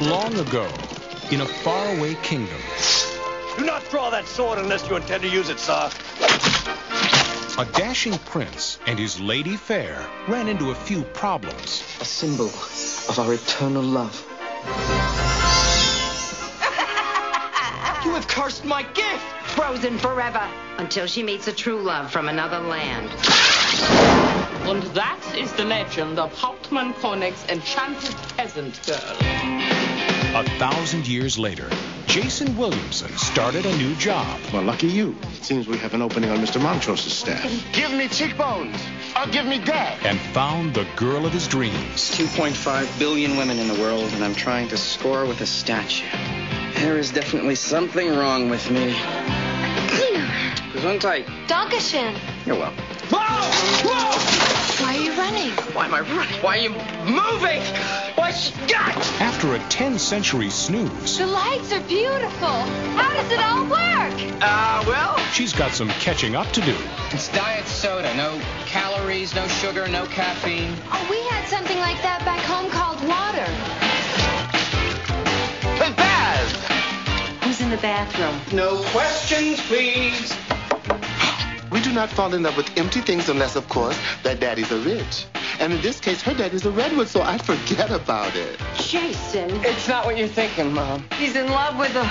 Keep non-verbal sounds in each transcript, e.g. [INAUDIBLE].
Long ago, in a faraway kingdom, Do not draw that sword unless you intend to use it, sir. a dashing prince and his lady fair ran into a few problems. A symbol of our eternal love. You have cursed my gift! Frozen forever until she meets a true love from another land. And that is the legend of Hauptmann Koenig's enchanted peasant girl. A thousand years later, Jason Williamson started a new job. Well, lucky you. It seems we have an opening on Mr. Montrose's staff. Give me cheekbones, or give me death. and found the girl of his dreams. 2.5 billion women in the world, and I'm trying to score with a statue. There is definitely something wrong with me. Gesundheit. Dankeschön. You're welcome. Why are you running? Why am I running? Why are you moving? Why, God! After a 10 century snooze, The lights are beautiful. How does it all work? Uh, well, she's got some catching up to do. it's diet soda. No calories, no sugar, no caffeine. Oh, we had something like that back home called water. Hey, Baz! Who's in the bathroom? No questions, please. We do not fall in love with empty things unless, of course, their daddies are rich. And in this case, her daddy's a redwood, so I forget about it. Jason. It's not what you're thinking, Mom. He's in love with a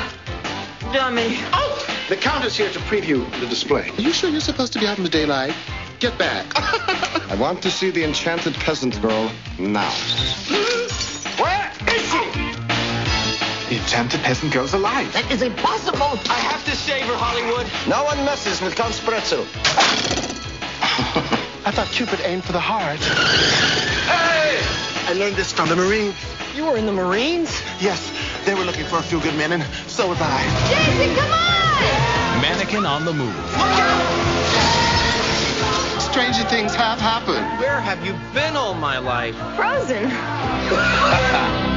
dummy. Oh! The count is here to preview the display. Are you sure you're supposed to be out in the daylight? Get back. [LAUGHS] I want to see the enchanted peasant girl now. Where is she? The enchanted peasant girl's alive. That is impossible! I have to save her, Hollywood. No one messes with Count Spretzle. [LAUGHS] I thought Cupid aimed for the heart. Hey! I learned this from the Marines. You were in the Marines? Yes, they were looking for a few good men, and so was I. Jason, come on! Mannequin on the move. Look out! Stranger things have happened. Where have you been all my life? Frozen. [LAUGHS]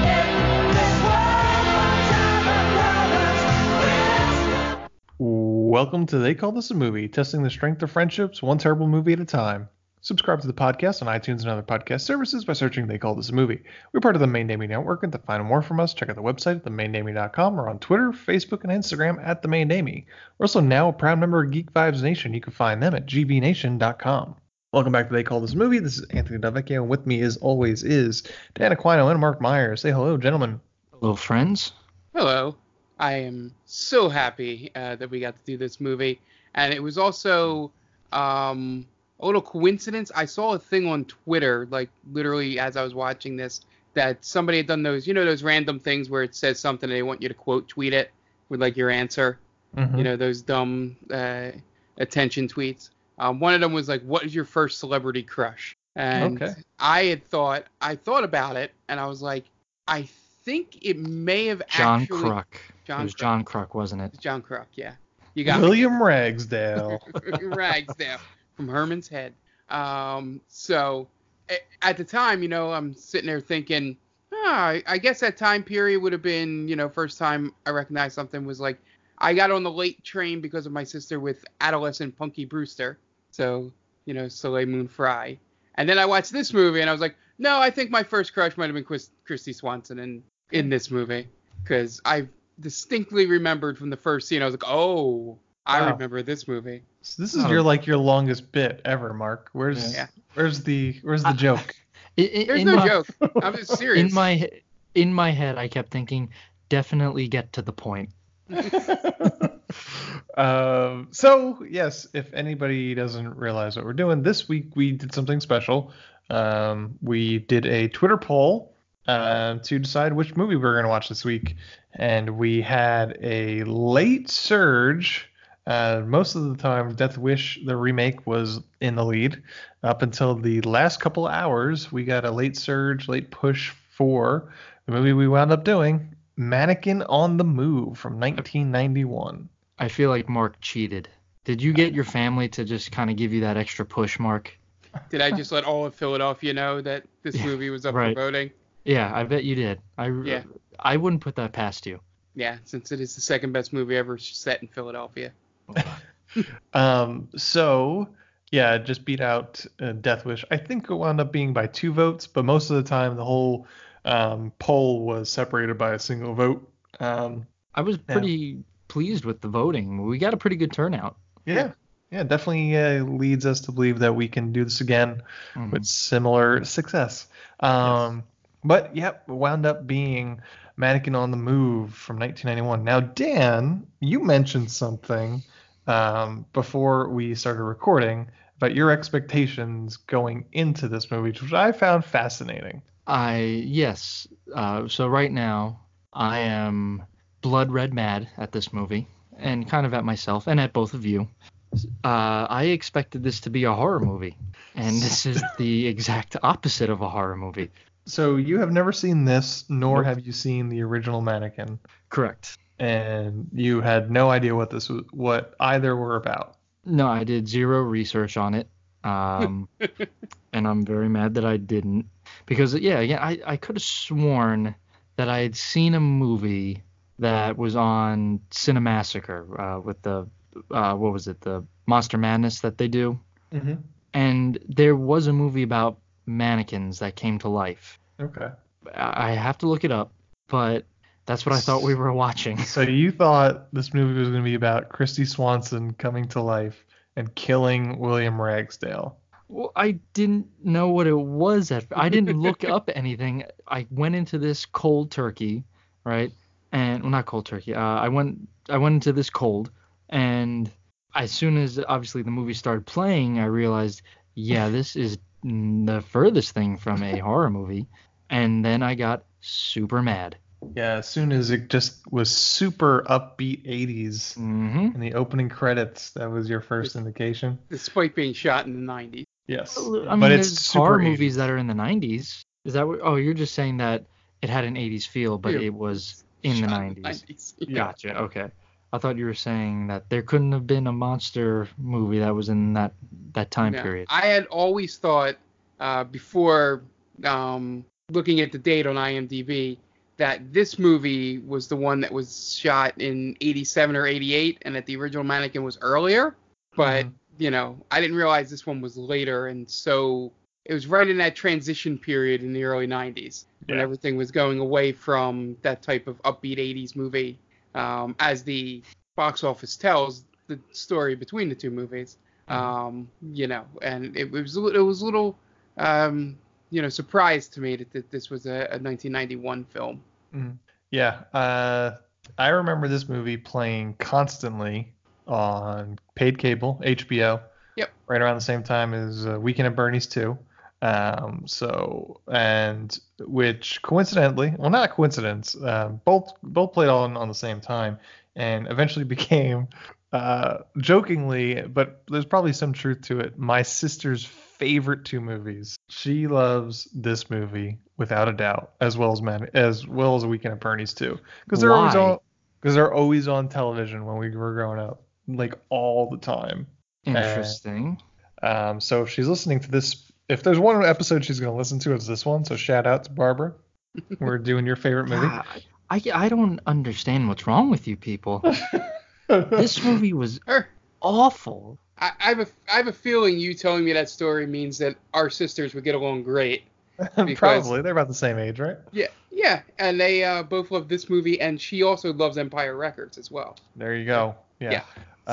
Welcome to They Call This a Movie, testing the strength of friendships one terrible movie at a time. Subscribe to the podcast on iTunes and other podcast services by searching They Call This a Movie. We're part of the Main Damie Network, and to find more from us, check out the website at themaindamie.com or on Twitter, Facebook, and Instagram at The Main Damie. We're also now a proud member of Geek Vibes Nation. You can find them at gvnation.com. Welcome back to They Call This a Movie. This is Anthony Del Vecchio, and with me, as always, is Dan Aquino and Mark Myers. Say hello, gentlemen. Hello, friends. Hello. I am so happy uh, that we got to do this movie, and it was also um, a little coincidence. I saw a thing on Twitter, like literally as I was watching this, that somebody had done those, you know, those random things where it says something and they want you to quote tweet it with like your answer. Mhm. You know, those dumb uh, attention tweets. Um, one of them was like, "What is your first celebrity crush?" And Okay. I had thought, I thought about it, and I was like, I think it may have John actually Kruk. John it was Kruk. John Kruk, wasn't it? John Kruk, yeah. You got William Ragsdale. [LAUGHS] Ragsdale from Herman's Head. Um, so at the time, you know, I'm sitting there thinking, ah, I- I guess that time period would have been, you know, first time I recognized something was like I got on the late train because of my sister with adolescent Punky Brewster. So, you know, Soleil Moon Fry. And then I watched this movie and I was like, no, I think my first crush might have been Chris, Kristy Swanson in, in this movie. Because I distinctly remembered from the first scene, I was like, oh, I Wow. remember this movie. So this is your like your longest bit ever, Mark. Where's Yeah. where's the where's the joke? [LAUGHS] I- I- There's no my- joke. [LAUGHS] I'm just serious. In my in my head, I kept thinking, definitely get to the point. [LAUGHS] Um, so yes, if anybody doesn't realize what we're doing this week, we did something special. Um, we did a Twitter poll uh, to decide which movie we were going to watch this week, and we had a late surge. Uh, most of the time, Death Wish the remake was in the lead. Up until the last couple hours, we got a late surge, late push for the movie we wound up doing, Mannequin on the Move from 1991. I feel like Mark cheated. Did you get your family to just kind of give you that extra push, Mark? Did I just let all of Philadelphia know that this [LAUGHS] movie was up right. for voting? Yeah, I bet you did. I Yeah. I wouldn't put that past you. Yeah, since it is the second best movie ever set in Philadelphia. [LAUGHS] Um, so yeah, just beat out uh, Death Wish. I think it wound up being by two votes, but most of the time the whole um, poll was separated by a single vote. Um, I was pretty pleased with the voting. We got a pretty good turnout. yeah, yeah, definitely uh, leads us to believe that we can do this again Mhm. with similar success. Um, But yep, wound up being Mannequin on the Move from 1991. Now, Dan, you mentioned something um, before we started recording about your expectations going into this movie, which I found fascinating. I yes. Uh, so right now I am blood red mad at this movie and kind of at myself and at both of you. Uh, I expected this to be a horror movie, and this is [LAUGHS] the exact opposite of a horror movie. So you have never seen this, nor have you seen the original Mannequin, Correct. and you had no idea what this was, what either were about. No, I did zero research on it. Um, [LAUGHS] and I'm very mad that I didn't. Because, yeah, yeah, I, I could have sworn that I had seen a movie that was on Cinemassacre uh, with the, uh, what was it, the Monster Madness that they do. Mm-hmm. And there was a movie about mannequins that came to life. Okay. I have to look it up, but that's what I thought we were watching. So you thought this movie was going to be about Kristy Swanson coming to life and killing William Ragsdale. Well, I didn't know what it was at. I didn't look up [LAUGHS] anything. I went into this cold turkey, right? And well, not cold turkey. Uh, I went I went into this cold, and as soon as obviously the movie started playing, I realized, yeah, this is the furthest thing from a [LAUGHS] horror movie. And then I got super mad. Yeah, as soon as it just was super upbeat 80s hmm in the opening credits, that was your first indication. despite being shot in the 90s. Yes. I mean, but there's it's super horror 80s. movies that are in the 90s. Is that what? Oh, you're just saying that it had an 80s feel, but Yeah. it was in the Shot 90s. 90s. [LAUGHS] Gotcha. Okay. I thought you were saying that there couldn't have been a monster movie that was in that that time Yeah. period. I had always thought uh, before um, looking at the date on IMDb that this movie was the one that was shot in 87 or 88 and that the original mannequin was earlier. But, Mhm. you know, I didn't realize this one was later. And so it was right in that transition period in the early 90s when everything was going away from that type of upbeat 80s movie. Um, as the box office tells the story between the two movies um, you know, and it was a it was a little, um, you know, surprise to me that, that this was a, a 1991 film. Yeah. Uh, I remember this movie playing constantly on paid cable, HBO. Yep. Right around the same time as uh, Weekend at Bernie's 2. Um, so, and which coincidentally, well, not coincidence, um, both both played on on the same time, and eventually [LAUGHS] became, uh, jokingly, but there's probably some truth to it, my sister's favorite two movies. She loves this movie without a doubt, as well as Man, as well as Weekend at Bernie's too, because they're always Why? on, because they're always on television when we were growing up, like all the time. Interesting. Um, so if she's listening to this, if there's one episode she's going to listen to, it's this one. So shout out to Barbara. We're [LAUGHS] doing your favorite movie. God, I, I don't understand what's wrong with you people. [LAUGHS] this movie was Er, awful. I, I have a I have a feeling you telling me that story means that our sisters would get along great. [LAUGHS] because- Probably they're about the same age, right? Yeah, yeah, and they uh, both love this movie, and she also loves Empire Records as well. There you go. Yeah. Yeah.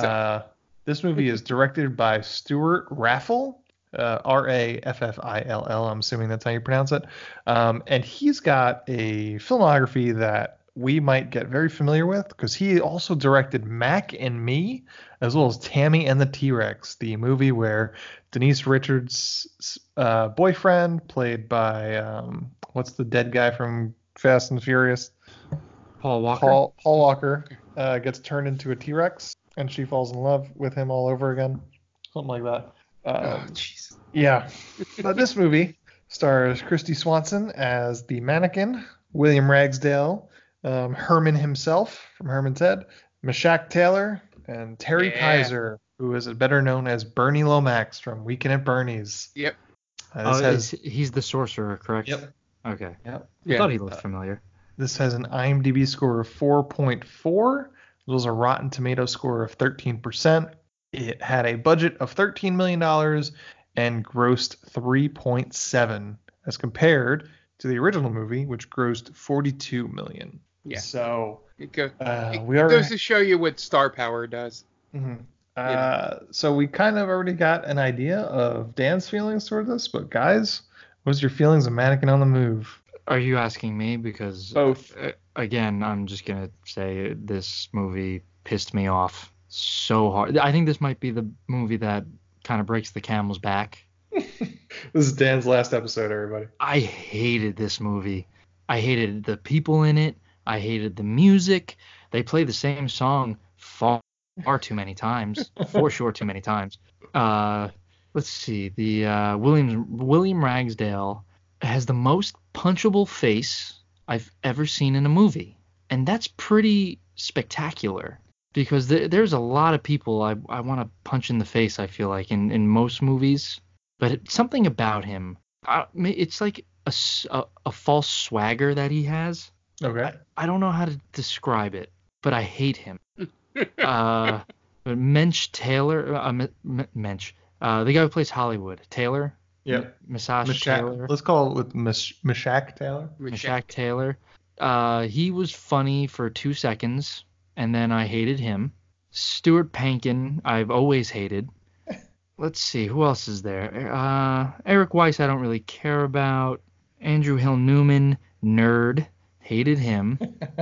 So- Uh, this movie is directed by Stewart Raffill, uh, R A F F I L L. I'm assuming that's how you pronounce it. Um, and he's got a filmography that we might get very familiar with because he also directed Mac and Me, as well as Tammy and the T Rex, the movie where Denise Richards' uh, boyfriend, played by um, what's the dead guy from Fast and Furious? Paul Walker. Paul Paul Walker uh, gets turned into a T Rex, and she falls in love with him all over again, something like that. Uh, oh, jeez. yeah, but this movie stars Kristy Swanson as the mannequin, William Ragsdale, um, Herman himself from Herman's Head, Meshach Taylor, and Terry Yeah. Kiser, who is better known as Bernie Lomax from Weekend at Bernie's. Yep. Uh, Oh, has he's the sorcerer, correct? Yep. Okay. Yep. I Yeah. thought he looked familiar. This has an IMDb score of 4.4. It was a Rotten Tomato score of 13%. It had a budget of $13 million and grossed 3.7 as compared to the original movie, which grossed 42 million. Yeah. So It, go, uh, it we are. goes to show you what star power does. Mhm. Uh, so we kind of already got an idea of Dan's feelings toward this, but guys, what's your feelings of Mannequin on the Move? Are you asking me? Because Both. uh, again, I'm just gonna say this movie pissed me off so hard. I think this might be the movie that kind of breaks the camel's back. [LAUGHS] This is Dan's last episode, everybody. I hated this movie. I hated the people in it. I hated the music. They play the same song far, far too many times, for [LAUGHS] sure too many times. Uh, let's see. The uh, Williams William Ragsdale has the most punchable face I've ever seen in a movie, and that's pretty spectacular because th- there's a lot of people I, I want to punch in the face. I feel like in in most movies, but it, something about him, I, it's like a a false swagger that he has. Okay. I don't know how to describe it, but I hate him. [LAUGHS] uh, but Mensch Taylor, uh, M- M- Mensch, uh, the guy who plays Hollywood, Taylor. Yep. Massage Meshach- Taylor. Let's call it with Mish- Meshach Taylor. Meshach Taylor. Uh, he was funny for two seconds, and then I hated him. Stuart Pankin, I've always hated. [LAUGHS] Let's see, who else is there? Uh, Eric Weiss, I don't really care about. Andrew Hill Newman, nerd, hated him. [LAUGHS]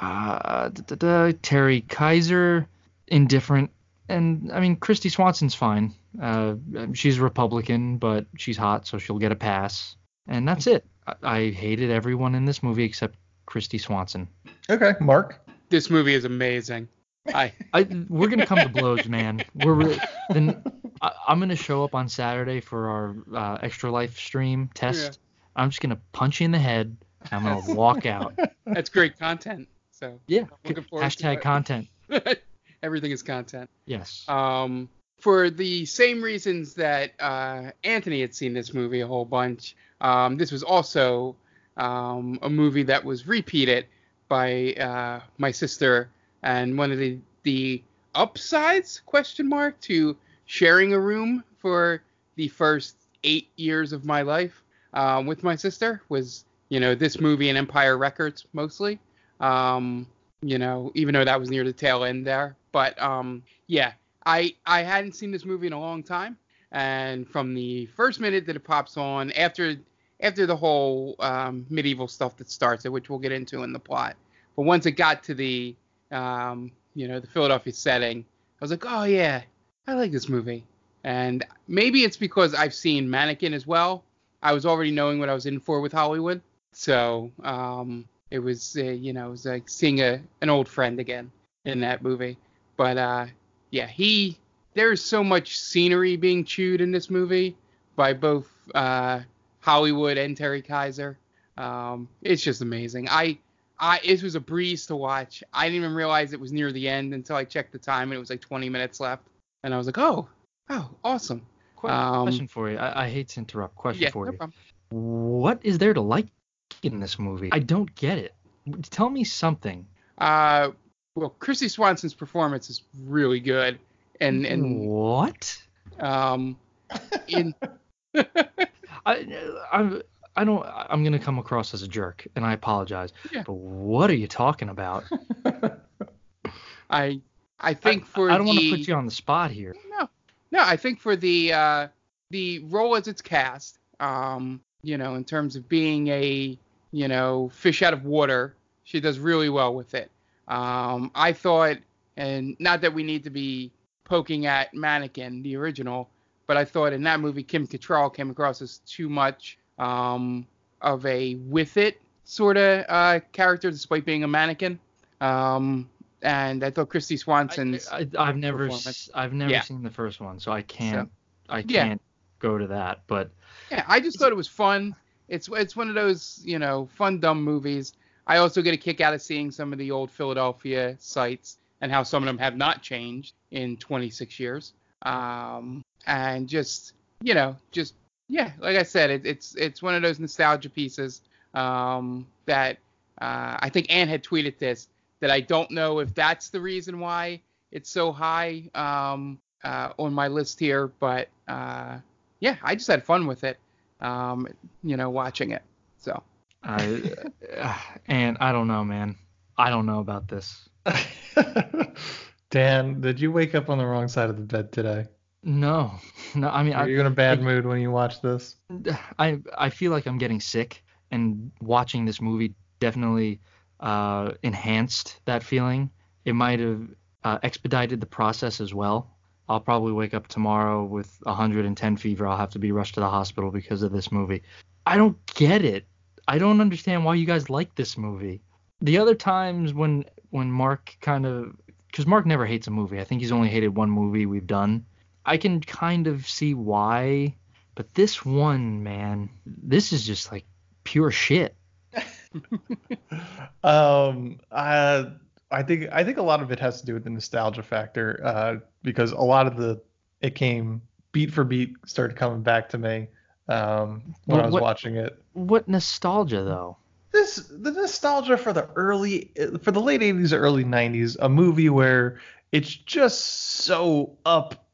uh, da, da, da, Terry Kiser, indifferent. And I mean, Kristy Swanson's fine. Uh, she's Republican, but she's hot, so she'll get a pass. And that's it. I, I hated everyone in this movie except Kristy Swanson. Okay, Mark. This movie is amazing. I I we're gonna come to blows, man. We're really, then I, I'm gonna show up on Saturday for our uh, extra life stream test. I'm just gonna punch you in the head. I'm gonna walk out. that's great content. So Yeah. Hashtag content. [LAUGHS] Everything is content. Yes. Um, for the same reasons that uh, Anthony had seen this movie a whole bunch, um, this was also um, a movie that was repeated by uh, my sister, and one of the the upsides question mark to sharing a room for the first eight years of my life um, with my sister was you know this movie and Empire Records mostly. Um, you know, even though that was near the tail end there. But um, yeah, I I hadn't seen this movie in a long time, and from the first minute that it pops on, after after the whole um, medieval stuff that starts it, which we'll get into in the plot, but once it got to the um, you know the Philadelphia setting, I was like, oh yeah, I like this movie, and maybe it's because I've seen Mannequin as well. I was already knowing what I was in for with Hollywood, so um, it was uh, you know it was like seeing a an old friend again in that movie. But uh, yeah, he there's so much scenery being chewed in this movie by both uh, Hollywood and Terry Kiser. Um, it's just amazing. I I it was a breeze to watch. I didn't even realize it was near the end until I checked the time and it was like 20 minutes left, and I was like, oh, oh, awesome. Um, question for you. I, I hate to interrupt. Question yeah, for no you. problem. What is there to like in this movie? I don't get it. Tell me something. Uh, well, Kristy Swanson's performance is really good, and and what? um, in [LAUGHS] I, I, I don't. I'm gonna come across as a jerk, and I apologize. Yeah. But what are you talking about? [LAUGHS] I I think for I don't want to put you on the spot here. No, no, I think for the uh, the role as it's cast, um, you know, in terms of being a you know fish out of water, she does really well with it. Um, I thought, and not that we need to be poking at Mannequin, the original, but I thought in that movie Kim Cattrall came across as too much um, of a with it sort of uh, character, despite being a mannequin. Um, and I thought Kristy Swanson's I, I've never, I've never Yeah. seen the first one, so I can't, I can't go to that. But Yeah, I just thought it was fun. It's it's one of those you know fun dumb movies. I also get a kick out of seeing some of the old Philadelphia sites and how some of them have not changed in 26 years. Um, and just you know just yeah, like I said, it, it's it's one of those nostalgia pieces um, that uh, I think Ann had tweeted this that I don't know if that's the reason why it's so high um, uh, on my list here, but uh, yeah, I just had fun with it, um, you know, watching it. So. I uh, and I don't know, man. I don't know about this. [LAUGHS] Dan, did you wake up on the wrong side of the bed today? No, [LAUGHS] no. I mean, Are I, you in a bad mood when you watch this? [SIGHS] I I feel like I'm getting sick, and watching this movie definitely uh, enhanced that feeling. It might have uh, expedited the process as well. I'll probably wake up tomorrow with 110 fever. I'll have to be rushed to the hospital because of this movie. I don't get it. I don't understand why you guys like this movie. The other times when when Mark kind of because Mark never hates a movie. I think he's only hated one movie we've done. I can kind of see why, but this one, man, this is just like pure shit. [LAUGHS] um, uh, I think I think a lot of it has to do with the nostalgia factor, uh, because a lot of the it came beat for beat started coming back to me um, when What- I was what- watching it. What nostalgia though? This the nostalgia for the early for the late 80s early 90s, a movie where it's just so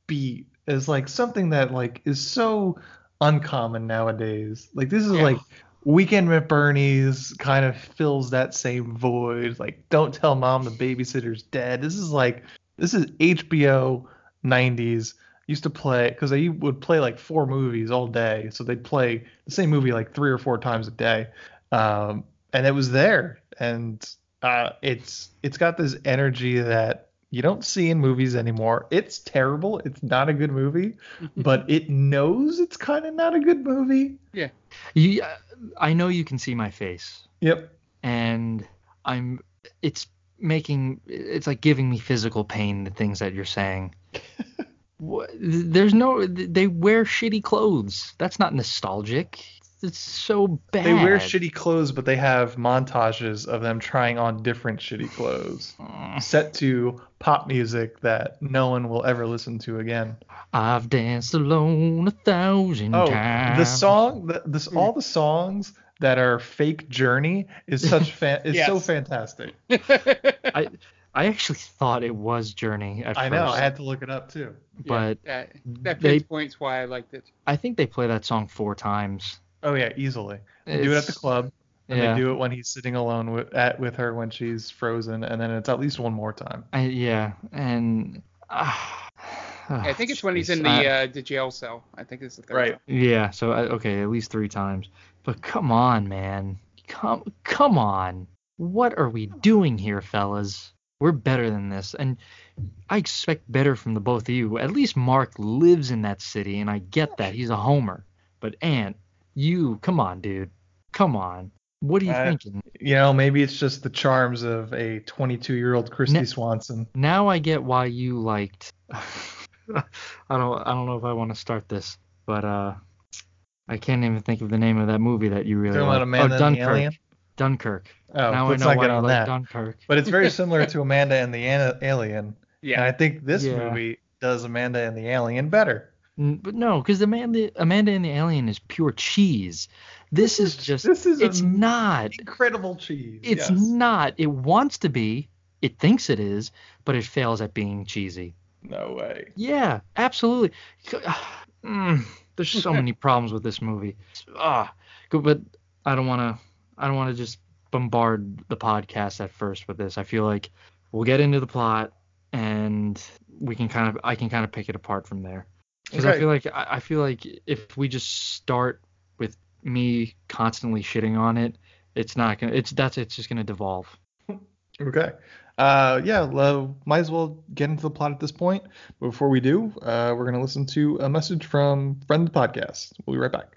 upbeat is like something that like is so uncommon nowadays. Like this is Yeah. like Weekend at Bernie's kind of fills that same void. Like don't tell mom the babysitter's dead. This is like this is HBO 90s used to play because they would play like four movies all day so they'd play the same movie like three or four times a day um, and it was there and uh, it's it's got this energy that you don't see in movies anymore it's terrible it's not a good movie mm-hmm. but it knows it's kind of not a good movie Yeah. You, uh, I know you can see my face, yep and I'm. It's making. It's like giving me physical pain. The things that you're saying. [LAUGHS] There's no. They wear shitty clothes. That's not nostalgic. It's so bad. they wear shitty clothes but they have montages of them trying on different shitty clothes mm. set to pop music that no one will ever listen to again I've danced alone a thousand Oh, times. the song, the, this hmm. all the songs that are fake Journey is such [LAUGHS] fan, is so fantastic. [LAUGHS] I I actually thought it was Journey at I first. know, I had to look it up too. but That that they- pinpoints why I liked it. I think they play that song four times. Oh yeah, easily. They do it at the club, and yeah. they do it when he's sitting alone with at with her when she's frozen, and then it's at least one more time. I, yeah, and ah, I think it's when he's in the I- uh, the jail cell. I think it's the third Right. time. yeah. So okay, at least three times. But come on, man, come come on. What are we doing here, fellas? We're better than this, and I expect better from the both of you. At least Mark lives in that city, and I get that he's a homer. But Ant, you, come on, dude, come on. What are you Uh, thinking? You know, maybe it's just the charms of a 22 year old Kristy Ne- Swanson. now I get why you liked. [LAUGHS] I don't. I don't know if I want to start this, but uh, I can't even think of the name of that movie that you really Talking about. Amanda oh, and the Dunkirk. Alien? Dunkirk. Oh, now I let's know not get on that. Dunkirk. But it's very [LAUGHS] similar to Amanda and the Alien. And Yeah. I think this Yeah. movie does Amanda and the Alien better. N- But no, because Amanda, Amanda and the Alien is pure cheese. This is just. This is It's not. incredible cheese. It's yes. not. It wants to be. It thinks it is, but it fails at being cheesy. No way. Yeah, absolutely. [SIGHS] Mm, there's so many [LAUGHS] problems with this movie. Ah, but I don't want to. I don't want to just bombard the podcast at first with this. I feel like we'll get into the plot and we can kind of. I can kind of pick it apart from there. Because I feel like I, feel like if we just start with me constantly shitting on it, it's not gonna. It's that's it's just gonna devolve. [LAUGHS] Okay. Uh, yeah, lo- might as well get into the plot at this point. But before we do, uh, we're going to listen to a message from friend of the podcast. We'll be right back.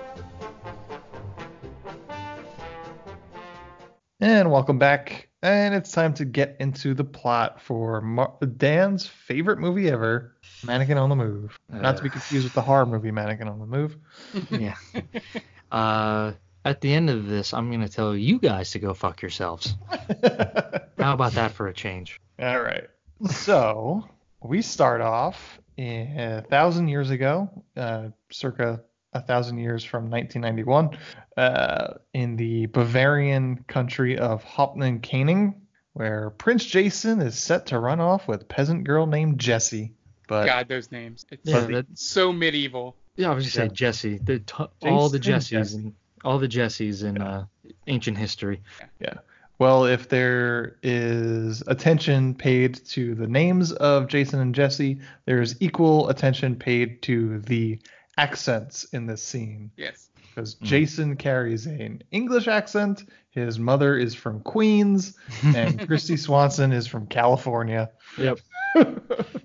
And welcome back. And it's time to get into the plot for Mar- Dan's favorite movie ever, Mannequin on the Move. Not to be confused with the horror movie Mannequin on the Move. [LAUGHS] yeah. Uh, at the end of this, I'm gonna tell you guys to go fuck yourselves. [LAUGHS] How about that for a change? All right. So we start off a thousand years ago, uh, circa a thousand years from 1991, uh, in the Bavarian country of Hoppening where Prince Jason is set to run off with peasant girl named Jessie. But God, those names. It's Yeah, that- so medieval. Yeah, I was just Yeah. saying Jesse. The t- all the Jason and Jessies and all the Jessies in uh, ancient history. Yeah. Well, if there is attention paid to the names of Jason and Jesse, there's equal attention paid to the accents in this scene. Yes. Because Jason carries an English accent, his mother is from Queens, and [LAUGHS] Kristy Swanson is from California. Yep. [LAUGHS]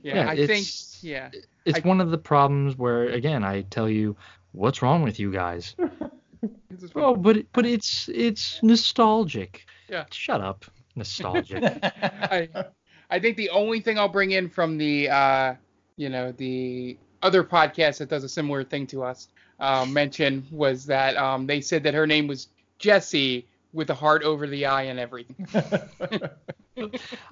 Yeah, Yeah, I think. Yeah. It's I- one of the problems where again I tell you what's wrong with you guys. [LAUGHS] This is well, but it- but it's it's nostalgic. Yeah. Shut up, nostalgic. I, I think the only thing I'll bring in from the, uh, you know, the other podcast that does a similar thing to us uh, mention was that um, they said that her name was Jessie with a heart over the eye and everything.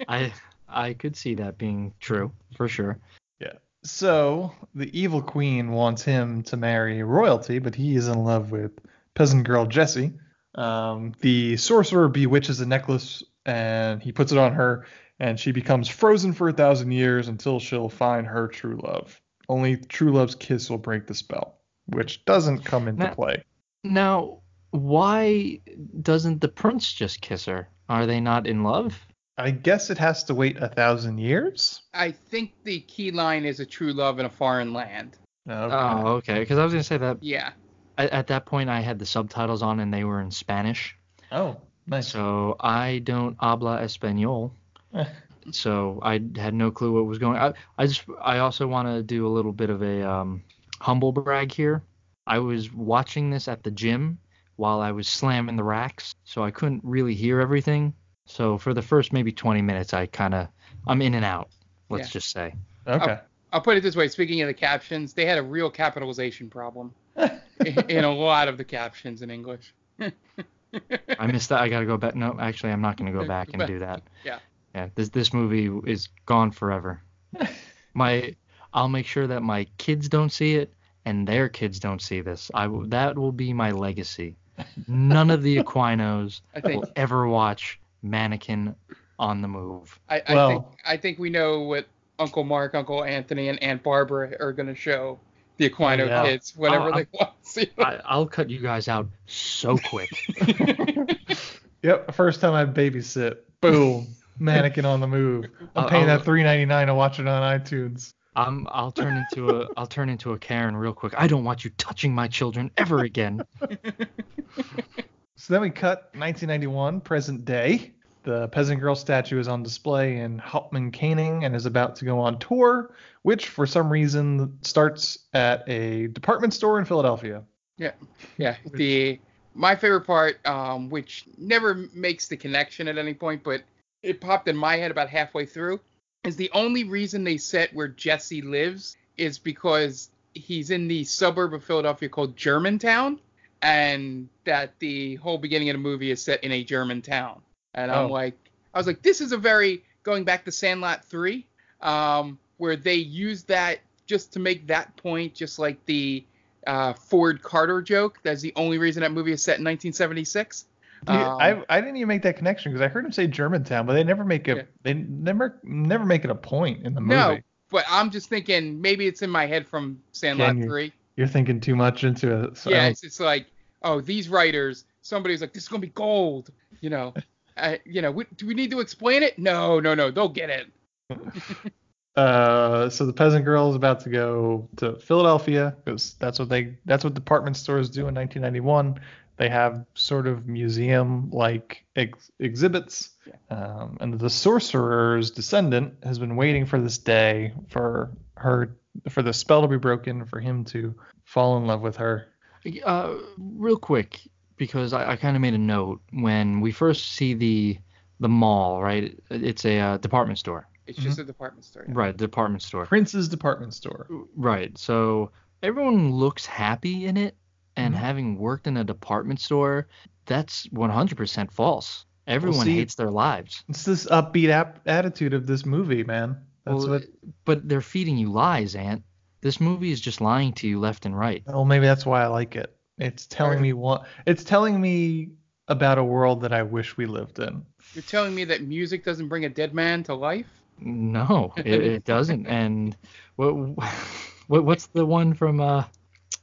I I could see that being true for sure. Yeah. So the evil queen wants him to marry royalty, but he is in love with peasant girl Jessie. Um, the sorcerer bewitches a necklace and he puts it on her, and she becomes frozen for a thousand years until she'll find her true love. Only true love's kiss will break the spell, which doesn't come into Now- play. Now, why doesn't the prince just kiss her? Are they not in love? I guess it has to wait a thousand years. I think the key line is a true love in a foreign land. Okay. Oh, okay. Because I was gonna say that Yeah. at, at that point I had the subtitles on and they were in Spanish. Oh, nice. So I don't habla español. [LAUGHS] so I had no clue what was going. I I just I also want to do a little bit of a um, humble brag here. I was watching this at the gym while I was slamming the racks, so I couldn't really hear everything. So for the first maybe 20 minutes, I kind of I'm in and out. Let's Yeah. just say. Okay. I'll put it this way. Speaking of the captions, they had a real capitalization problem [LAUGHS] in, in a lot of the captions in English. [LAUGHS] I missed that. I gotta go back. No, actually, I'm not gonna go back and do that. Yeah. Yeah. This this movie is gone forever. [LAUGHS] my, I'll make sure that my kids don't see it and their kids don't see this. I that will be my legacy. None of the [LAUGHS] Aquinos I think- will ever watch Mannequin on the Move. I, I Well- think I think we know what Uncle Mark, Uncle Anthony, and Aunt Barbara are going to show the Aquino Yeah. kids whenever Oh, they want to see. I, I'll cut you guys out so quick. [LAUGHS] Yep, first time I babysit. Boom. Mannequin on the move. I'm I'll- paying I'll- that three ninety nine to watch it on iTunes. I'm I'll turn into a I'll turn into a Karen real quick. I don't want you touching my children ever again. So then we cut 1991, present day. The peasant girl statue is on display in Hauptmann Koenig and is about to go on tour, which for some reason starts at a department store in Philadelphia. Yeah, yeah. The my favorite part, um, which never makes the connection at any point, but it popped in my head about halfway through, is the only reason they set where Jesse lives is because he's in the suburb of Philadelphia called Germantown, and that the whole beginning of the movie is set in a German town. And I'm Oh. like, I was like, this is a very going back to Sandlot three, um, where they use that just to make that point, just like the uh, Ford Carter joke. That's the only reason that movie is set in 1976. Yeah, Um, I, I didn't even make that connection because I heard him say Germantown, but they never make a Yeah. they never never make it a point in the movie. no, but I'm just thinking maybe it's in my head from Sandlot you- 3. You're thinking too much into it. So yeah, it's, it's like, oh, these writers, somebody's like, this is gonna be gold, you know. [LAUGHS] Uh, you know, we, do we need to explain it? No, no, no, they'll get it. [LAUGHS] Uh, so the peasant girl is about to go to Philadelphia because that's what they that's what department stores do in 1991. They have sort of museum like ex- exhibits, um, and the sorcerer's descendant has been waiting for this day for her for the spell to be broken for him to fall in love with her. Uh, real quick, because I, I kind of made a note when we first see the the mall, right? It's a uh, department store, It's just a department store. right? Department store, Prince's department store. right? So everyone looks happy in it, and Mhm. having worked in a department store, that's 100% false. Everyone see- hates their lives. It's this upbeat ap- attitude of this movie, man. That's Well, what. But they're feeding you lies, Ant. This movie is just lying to you left and right. Well, maybe that's why I like it. It's telling me what. It's telling me about a world that I wish we lived in. You're telling me that music doesn't bring a dead man to life? No, it, it doesn't. And what, [LAUGHS] what what's the one from uh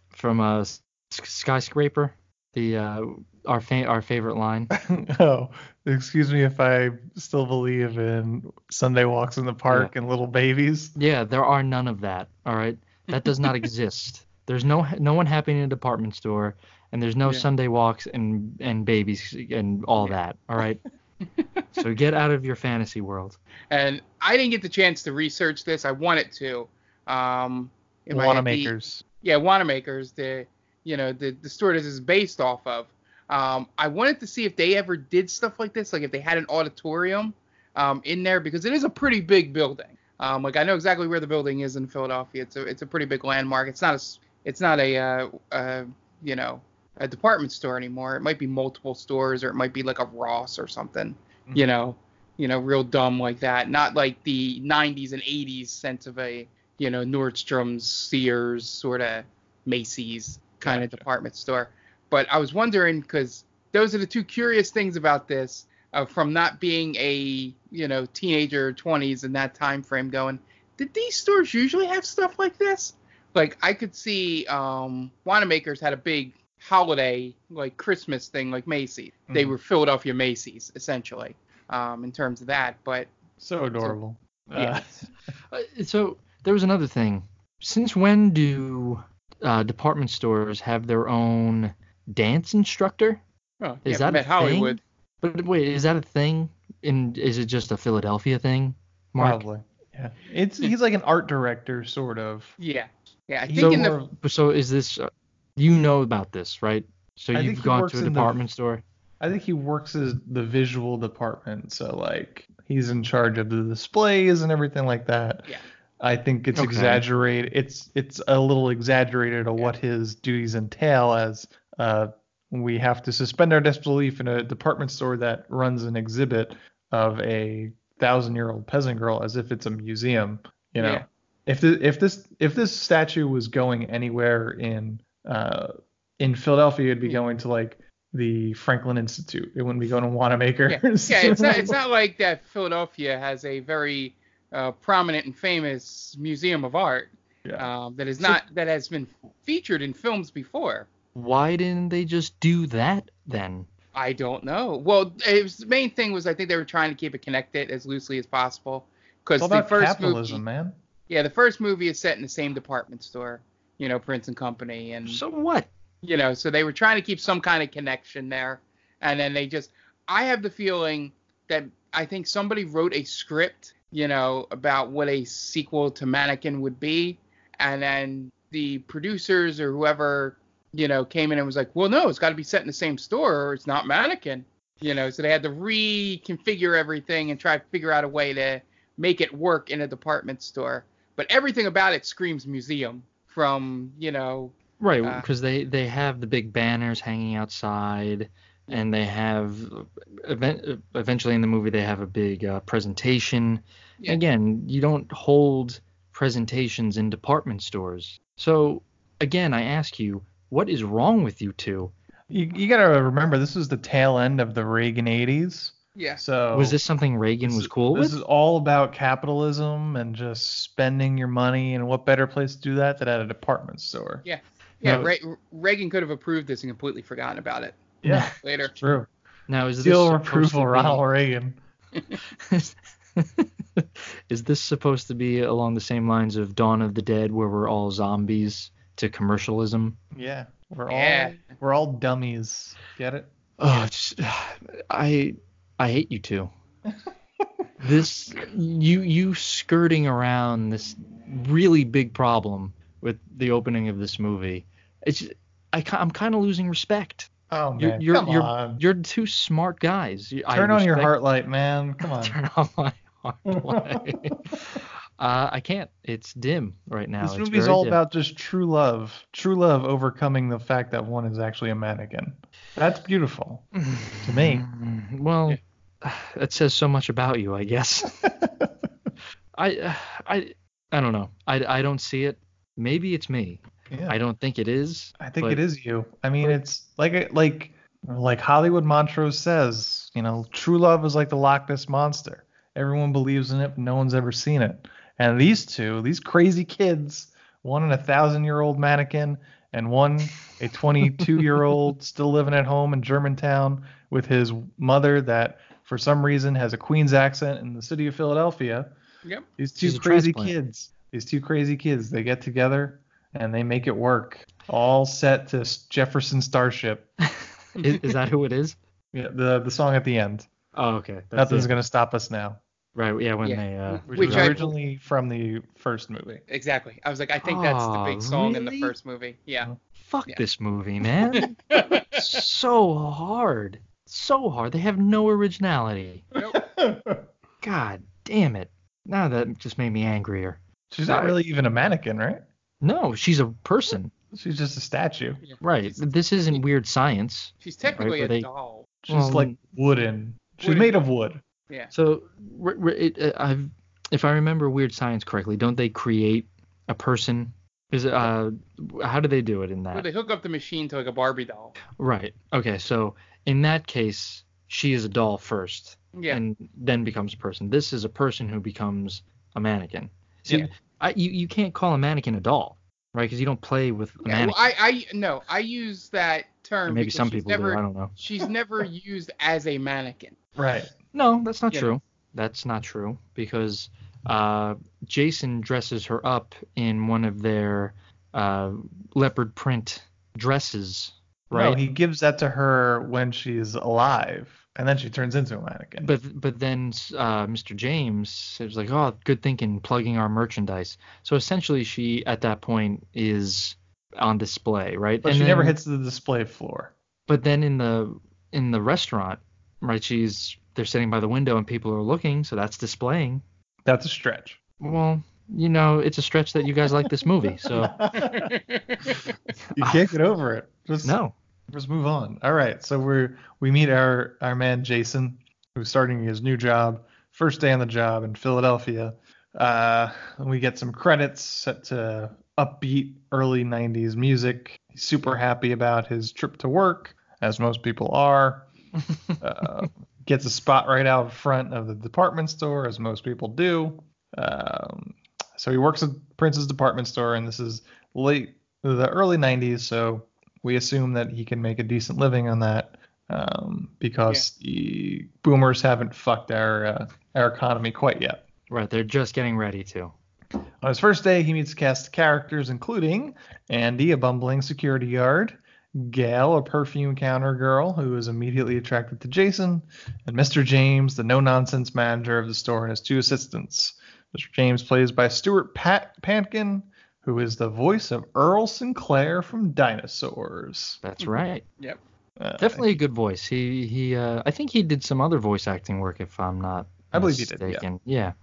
from uh S- skyscraper? The uh our fa- our favorite line. [LAUGHS] oh, excuse me if I still believe in Sunday walks in the park and little babies. Yeah, there are none of that. All right, that does not [LAUGHS] exist. There's no no one happy in a department store, and there's no Yeah. Sunday walks and and babies and all that. All right. [LAUGHS] so get out of your fantasy world. And I didn't get the chance to research this. I wanted to. Um, in my head, the- Wanamakers. yeah, Wanamaker's, the you know the the store this is based off of. Um, I wanted to see if they ever did stuff like this, like if they had an auditorium um, in there, because it is a pretty big building. Um, like I know exactly where the building is in Philadelphia. It's a it's a pretty big landmark. It's not a it's not a uh, uh, you know a department store anymore. It might be multiple stores, or it might be like a Ross or something. You know, you know, real dumb like that. Not like the 90s and 80s sense of a you know Nordstrom's, Sears, sort of Macy's kind of department store. But I was wondering because those are the two curious things about this, uh, from not being a you know teenager, 20s in that time frame, going, did these stores usually have stuff like this? Like I could see um, Wanamaker's had a big holiday like Christmas thing like Macy's. They Mhm. were Philadelphia Macy's essentially um, in terms of that. But So adorable. yeah, [LAUGHS] Uh, so there was another thing. Since when do uh, department stores have their own dance instructor? oh, Is yeah, that met a Hollywood. thing? But wait, is that a thing? And is it just a Philadelphia thing? Mark? Probably. Yeah. It's he's like an art director, sort of. Yeah, yeah. I He's think in the So is this? Uh, you know about this, right? So I you've gone to a in the- department store. I think he works as the visual department, so like he's in charge of the displays and everything like that. Yeah. I think it's Okay. exaggerated. It's it's a little exaggerated of what his duties entail as uh we have to suspend our disbelief in a department store that runs an exhibit of a thousand year old peasant girl as if it's a museum. You know, Yeah. if the, if this if this statue was going anywhere in uh in Philadelphia, it'd be Hmm. going to like the Franklin Institute. It wouldn't be going to Wanamaker's. yeah, it's not, it's [LAUGHS] not like that Philadelphia has a very uh, prominent and famous museum of art Yeah. um, that is not that has been featured in films before. Why didn't they just do that then? I don't know. Well, it was, the main thing was I think they were trying to keep it connected as loosely as possible because the first capitalism, movie, man. yeah, the first movie is set in the same department store, you know, Prince and Company, and So what? you know, so they were trying to keep some kind of connection there, and then they just, I have the feeling that I think somebody wrote a script, you know, about what a sequel to Mannequin would be, and then the producers or whoever, you know, came in and was like, well, no, it's got to be set in the same store or it's not Mannequin, you know, so they had to reconfigure everything and try to figure out a way to make it work in a department store, but everything about it screams museum from, you know, Right, Uh, because they they have the big banners hanging outside, and they have event, eventually in the movie they have a big uh, presentation. Yeah. Again, you don't hold presentations in department stores. So again, I ask you, what is wrong with you two? You, you gotta remember this is the tail end of the Reagan 80s. yeah. So Was this something Reagan was cool This with? This is all about capitalism and just spending your money, and what better place to do that than at a department store? Yeah. Yeah, No. Re- Reagan could have approved this and completely forgotten about it Yeah, [LAUGHS] later. true. Now is this Seal of supposed to approval, Ronald Reagan. [LAUGHS] is this supposed to be along the same lines of Dawn of the Dead, where we're all zombies to commercialism? Yeah, we're Yeah. all we're all dummies. Get it? [SIGHS] Oh, it's, [SIGHS] I I hate you two. [LAUGHS] this you you skirting around this really big problem with the opening of this movie. It's I I'm kind of losing respect. Oh You're man, you're come you're, on. you're two smart guys. You- I Turn on your heart light, man. [LAUGHS] Come on. Turn on my heart [LAUGHS] light. Uh, I can't. It's dim right now. This It's movie's all dim. about just true love, true love overcoming the fact that one is actually a mannequin. That's beautiful to me. [SIGHS] Well, [SIGHS] it says so much about you, I guess. [LAUGHS] I, [SIGHS] I, I don't know. I, I don't see it. Maybe it's me. Yeah. I don't think it is. I think but- it is you. I mean, it's like like like Hollywood Montrose says, you know, true love is like the Loch Ness monster. Everyone believes in it, but no one's ever seen it. And these two, these crazy kids, one in a thousand year old mannequin, and one a 22 year old [LAUGHS] still living at home in Germantown with his mother that for some reason has a Queen's accent in the city of Philadelphia. Yep. These two She's crazy kids, these two crazy kids, they get together and they make it work. All set to Jefferson Starship. [LAUGHS] Is, is that who it is? Yeah, the the song at the end. Oh, okay. That's Nothing's it. gonna stop us now. Right. Yeah. When Yeah. they. Uh, Which, Which was I- originally from the first movie. Exactly. I was like, I think that's the big song in the first movie. Yeah. fuck Yeah. this movie, man. [LAUGHS] so hard. So hard. They have no originality. Nope. God damn it. Now that just made me angrier. She's not really even a mannequin, right? No, she's a person. She's just a statue. Right. This isn't weird science. She's technically where a they- doll. She's Well, like wooden. She's wooden. made of wood. Yeah. So, r- r- it, uh, I've, if I remember Weird Science correctly, don't they create a person? Is it, uh, how do they do it in Where that? they hook up the machine to like a Barbie doll. Right. Okay. So in that case, she is a doll first, Yeah. and then becomes a person. This is a person who becomes a mannequin. See, Yeah. I, you you can't call a mannequin a doll, right? Because you don't play with a Yeah, well. I, I no, I use that term. Or maybe some people never, do. I don't know. [LAUGHS] She's never used as a mannequin. Right. No, that's not You true. know. That's not true because uh, Jason dresses her up in one of their uh, leopard print dresses, right? No, he gives that to her when she's alive, and then she turns into a mannequin. But but then uh, Mr. James was like, "Oh, good thinking, plugging our merchandise." So essentially, she at that point is on display, right? But And she never hits the display floor. But then in the in the restaurant, right? She's they're sitting by the window and people are looking, so that's displaying. That's a stretch. Well, you know, it's a stretch that you guys like this movie, so [LAUGHS] You can't get over it. Just no. Just move on. All right. So we're we meet our our man Jason, who's starting his new job, first day on the job in Philadelphia. Uh, we get some credits set to upbeat early '90s music. He's super happy about his trip to work, as most people are. [LAUGHS] uh, gets a spot right out front of the department store, as most people do. Um, so he works at Prince's department store, and this is late the early 90s, so we assume that he can make a decent living on that um, because the boomers haven't fucked our uh, our economy quite yet. Right, they're just getting ready to. On his first day, he meets a cast of characters, including Andy, a bumbling security guard, Gail, a perfume counter girl who is immediately attracted to Jason, and Mr. James, the no nonsense manager of the store, and his two assistants. Mr. James plays by Stuart Pat- Pankin, who is the voice of Earl Sinclair from Dinosaurs. That's right. Yep. Uh, Definitely a good voice. He he uh, I think he did some other voice acting work if I'm not I believe he did, yeah. mistaken. Yeah.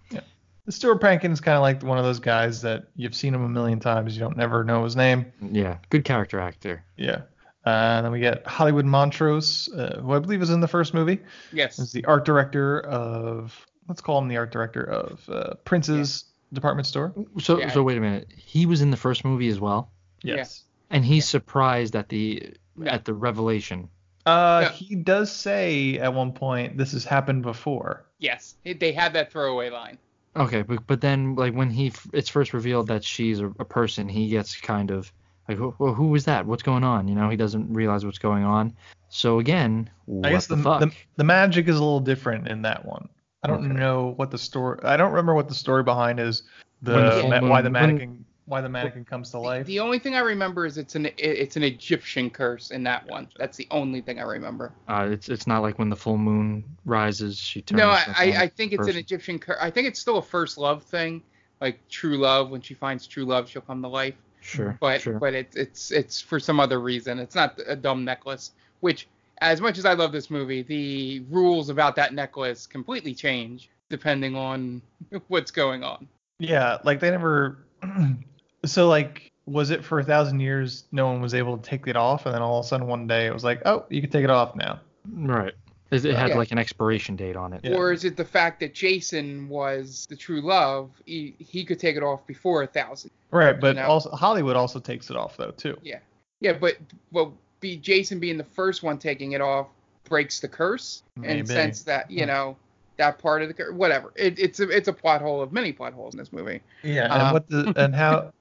Stuart Pankin is kind of like one of those guys that you've seen him a million times, you don't never know his name. Yeah. Good character actor. Yeah. Uh, and then we get Hollywood Montrose, uh, who I believe is in the first movie. Yes. Is the art director of, let's call him the art director of uh, Prince's department store. So Yeah. so wait a minute. He was in the first movie as well, Yes. and he's surprised at the at the revelation. Uh, Yeah. He does say at one point, this has happened before. Yes. They had that throwaway line. Okay, but but then like when he it's first revealed that she's a, a person, he gets kind of like, who, who was that? What's going on? You know, he doesn't realize what's going on. So again, what I guess the, the, fuck? the the magic is a little different in that one. I don't Okay. know what the story. I don't remember what the story behind is. The, the full ma- why the moon- when- mannequin why the mannequin comes to life. The only thing I remember is it's an it's an Egyptian curse in that one. That's the only thing I remember. Uh, it's it's not like when the full moon rises, she turns. No, I, into I, a I think it's person. an Egyptian curse. I think it's still a first love thing, like true love. When she finds true love, she'll come to life. Sure, But sure. but it's it's it's for some other reason. It's not a dumb necklace. Which, as much as I love this movie, the rules about that necklace completely change depending on [LAUGHS] what's going on. Yeah, like they never. [CLEARS THROAT] so like, was it for a thousand years? No one was able to take it off, and then all of a sudden one day it was like, oh, you can take it off now. Right. It, it had Yeah. like an expiration date on it. Or is it the fact that Jason was the true love? He, he could take it off before a thousand. Right, but know? also Hollywood also takes it off though too. Yeah. Yeah, but but be Jason being the first one taking it off breaks the curse in Maybe. the sense that you know that part of the curse. Whatever. It, it's a it's a plot hole of many plot holes in this movie. Yeah, and Uh, what the [LAUGHS] and how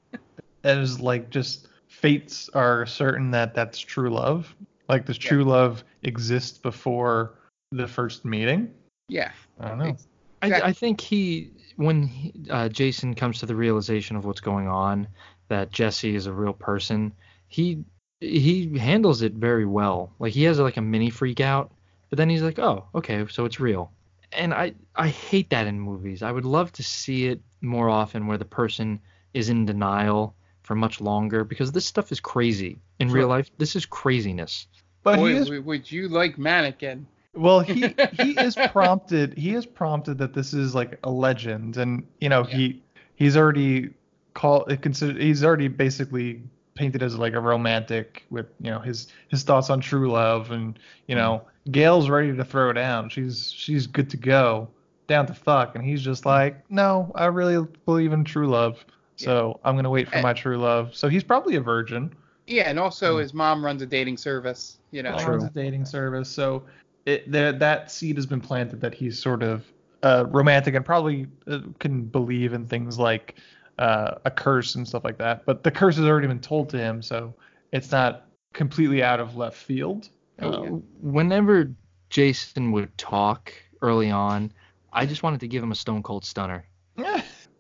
as like just fates are certain that that's true love. Like does true love exists before the first meeting? Yeah. I don't know. I, I think he when he, uh, Jason comes to the realization of what's going on, that Jesse is a real person, he he handles it very well. Like he has like a mini freak out, but then he's like, oh, okay, so it's real. And I I hate that in movies. I would love to see it more often where the person is in denial for much longer because this stuff is crazy in real life. This is craziness. But Boy, is would you like Mannequin? well he [LAUGHS] he is prompted he is prompted that this is like a legend and you know he he's already called it considered he's already basically painted as like a romantic with you know his his thoughts on true love and you know Gail's ready to throw down. She's she's good to go down to fuck. And he's just like no I really believe in true love so I'm gonna wait for my true love. So he's probably a virgin. Yeah, and also his mom runs a dating service. You know. Runs a dating service. So it, there, that seed has been planted that he's sort of uh, romantic and probably uh, can believe in things like uh, a curse and stuff like that. But the curse has already been told to him, so it's not completely out of left field. Uh, whenever Jason would talk early on, I just wanted to give him a stone cold stunner. [LAUGHS]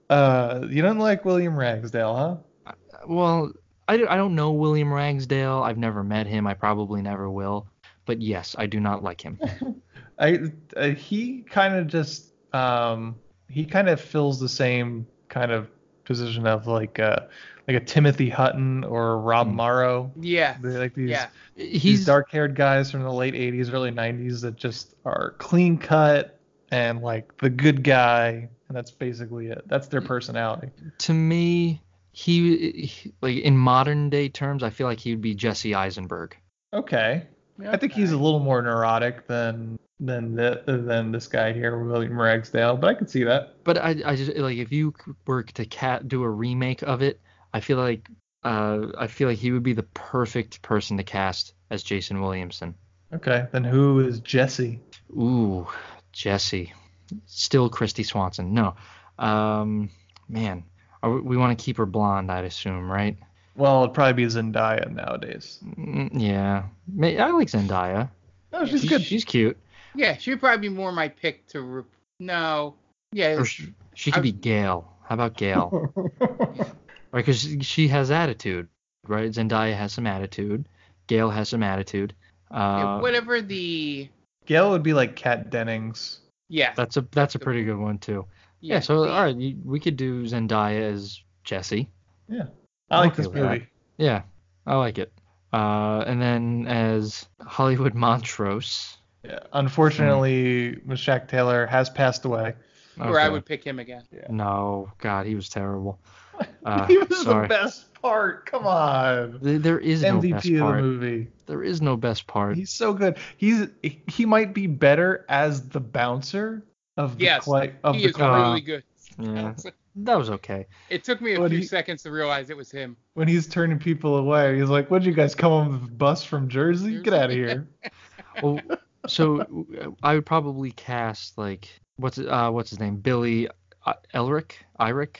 Uh, you don't like William Ragsdale, huh? Well, I, I don't know William Ragsdale. I've never met him. I probably never will. But yes, I do not like him. [LAUGHS] I uh, he kind of just um he kind of fills the same kind of position of like uh like a Timothy Hutton or Rob Morrow. Yeah. They're like these Yeah. these dark-haired guys from the late 80s, early 90s that just are clean cut and like the good guy, and that's basically it. That's their personality. to me, he, he like in modern day terms, I feel like he would be Jesse Eisenberg. Okay. I think he's a little more neurotic than than the, than this guy here, William Ragsdale, but I could see that. But I, I just like if you were to cat do a remake of it, I feel like uh, I feel like he would be the perfect person to cast as Jason Williamson. Okay, then who is Jesse? Ooh, Jesse. Still Kristy Swanson. No. Um, man, we, we want to keep her blonde, I'd assume, right? Well, it'd probably be Zendaya nowadays. Mm, yeah. I like Zendaya. Oh, she's She- good. She's cute. Yeah, she'd probably be more my pick to. Re- no. Yeah. Or she, she could be Gail. How about Gail? [LAUGHS] right, because she has attitude, right? Zendaya has some attitude. Gail has some attitude. yeah, Uh, whatever the. Gail would be like Kat Dennings. Yeah. that's a that's a pretty good one too. Yeah. Yeah, so the- all right, you, we could do Zendaya as Jesse. Yeah. I like Okay this with that. movie. Yeah, I like it. Uh, and then as Hollywood Montrose. Yeah. Unfortunately, Meshach Taylor has passed away. Or I would pick him again. No, God, he was terrible. [LAUGHS] Uh, he was sorry. the best part. Come on. There- There is no MVP best of the part. movie. There is no best part. He's so good. He's he might be better as the bouncer of the Yes, quite of he the is club. really good. Yeah, [LAUGHS] that was okay. It took me a What few do you- seconds to realize it was him. when he's turning people away. He's like, "What'd you guys come on the bus from Jersey? Get out of here!" [LAUGHS] Well, so I would probably cast like what's uh what's his name? Billy uh, Elric? Irick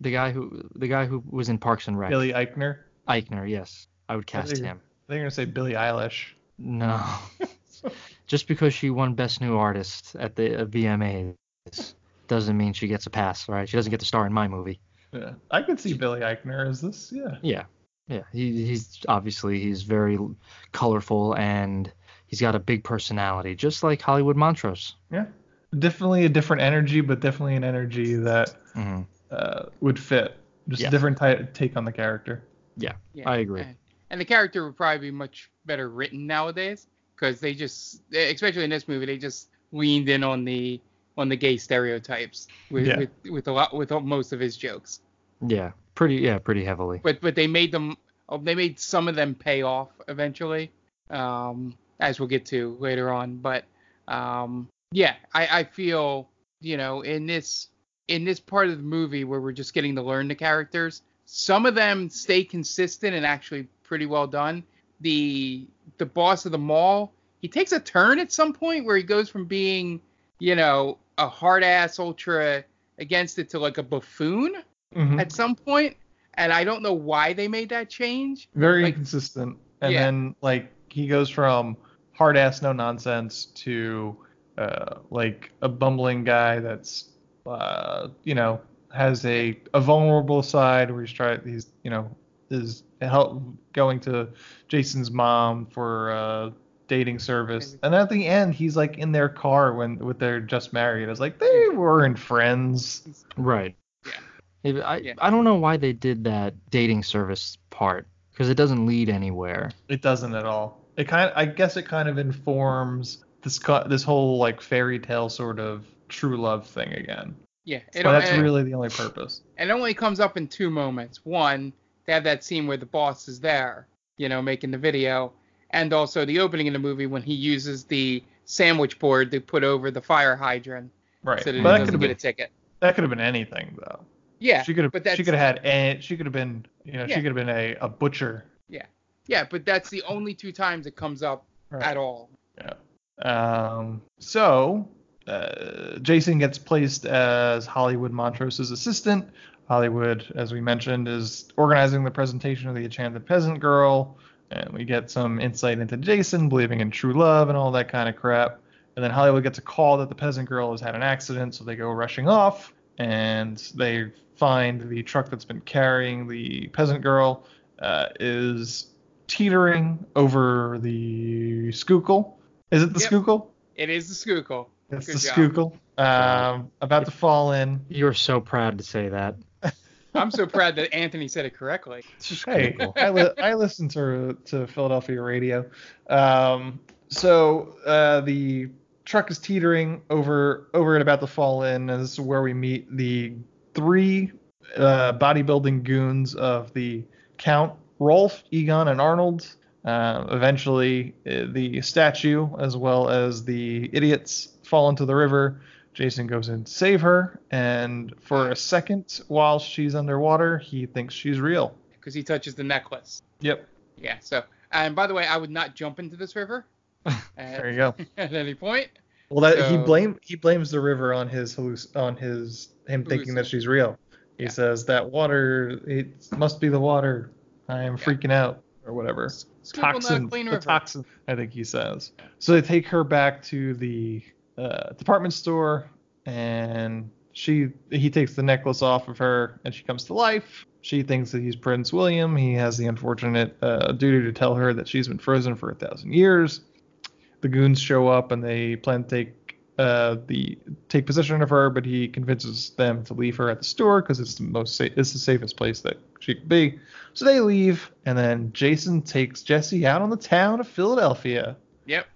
the guy who the guy who was in Parks and Rec. Billy Eichner. Eichner yes. I would I cast think him. I think you're gonna say Billie Eilish. no. [LAUGHS] Just because she won Best New Artist at the uh, VMAs doesn't mean she gets a pass right? She doesn't get to star in my movie. Yeah, I could see Billy Eichner as this. Yeah. yeah. Yeah. He, he's obviously he's very colorful and he's got a big personality just like Hollywood Montrose Yeah. Definitely a different energy, but definitely an energy that Mhm. uh, would fit. Just Yeah. a different ty- take on the character. yeah, Yeah, I agree And, and the character would probably be much better written nowadays because they just, especially in this movie, they just leaned in on the on the gay stereotypes with Yeah. with, with a lot with most of his jokes. Yeah, pretty yeah, pretty heavily. But but they made them oh, they made some of them pay off eventually, um, as we'll get to later on. But um, yeah, I, I feel you know in this in this part of the movie where we're just getting to learn the characters, some of them stay consistent and actually pretty well done. The the boss of the mall, he takes a turn at some point where he goes from being you know a hard ass ultra against it to like a buffoon Mhm. at some point, and I don't know why they made that change. Very Like- inconsistent. And Yeah. then like he goes from hard ass no nonsense to uh, like a bumbling guy that's uh, you know has a a vulnerable side where he's trying he's you know is help going to Jason's mom for uh, dating service and at the end he's like in their car when with their just married it's like they weren't friends Right. Yeah. I I don't know why they did that dating service part because it doesn't lead anywhere. It doesn't at all. It kind of, I guess it kind of informs this this whole like fairy tale sort of true love thing again. Yeah, But that's and- really the only purpose. and it only comes up in two moments. One, they have that scene where the boss is there, you know, making the video, and also the opening of the movie when he uses the sandwich board to put over the fire hydrant Right. so that But that could've been- a ticket. That could have been anything though. Yeah, She could have but she could have had and she could have been you know Yeah. she could have been a, a butcher. yeah, yeah, but that's the only two times it comes up Right. at all. Yeah. Um so uh, Jason gets placed as Hollywood Montrose's assistant. Hollywood, as we mentioned, is organizing the presentation of the Enchanted Peasant Girl, and we get some insight into Jason believing in true love and all that kind of crap. And then Hollywood gets a call that the peasant girl has had an accident, so they go rushing off, and they find the truck that's been carrying the peasant girl uh, is teetering over the Schuylkill. Is it the Yep. Schuylkill? It is the Schuylkill. It's Good the job. Schuylkill. Um, about to fall in. You're so proud to say that. [LAUGHS] I'm so proud that Anthony said it correctly. Hey, I, li- I listen to to Philadelphia radio. Um, so uh, the truck is teetering over over and about to fall in. And this is where we meet the three uh, bodybuilding goons of the Count, Rolf, Egon, and Arnold. Uh, eventually, uh, the statue as well as the idiots fall into the river. Jason goes in to save her, and for a second, while she's underwater, he thinks she's real. because he touches the necklace. Yep. Yeah. So, and by the way, I would not jump into this river. [LAUGHS] There you go. [LAUGHS] At any point. Well, that he blame he blames the river on his halluc- on his him thinking that she's real. He says that water it must be the water. I am freaking out or whatever. Schuylkill Toxin, clean the toxin. I think he says. So they take her back to the uh, department store, and she he takes the necklace off of her, and she comes to life. She thinks that he's Prince William. He has the unfortunate uh, duty to tell her that she's been frozen for a thousand years. The goons show up and they plan to take uh, the take possession of her, but he convinces them to leave her at the store because it's the most sa- it's the safest place that she could be. So they leave, and then Jason takes Jesse out on the town of Philadelphia, Yep.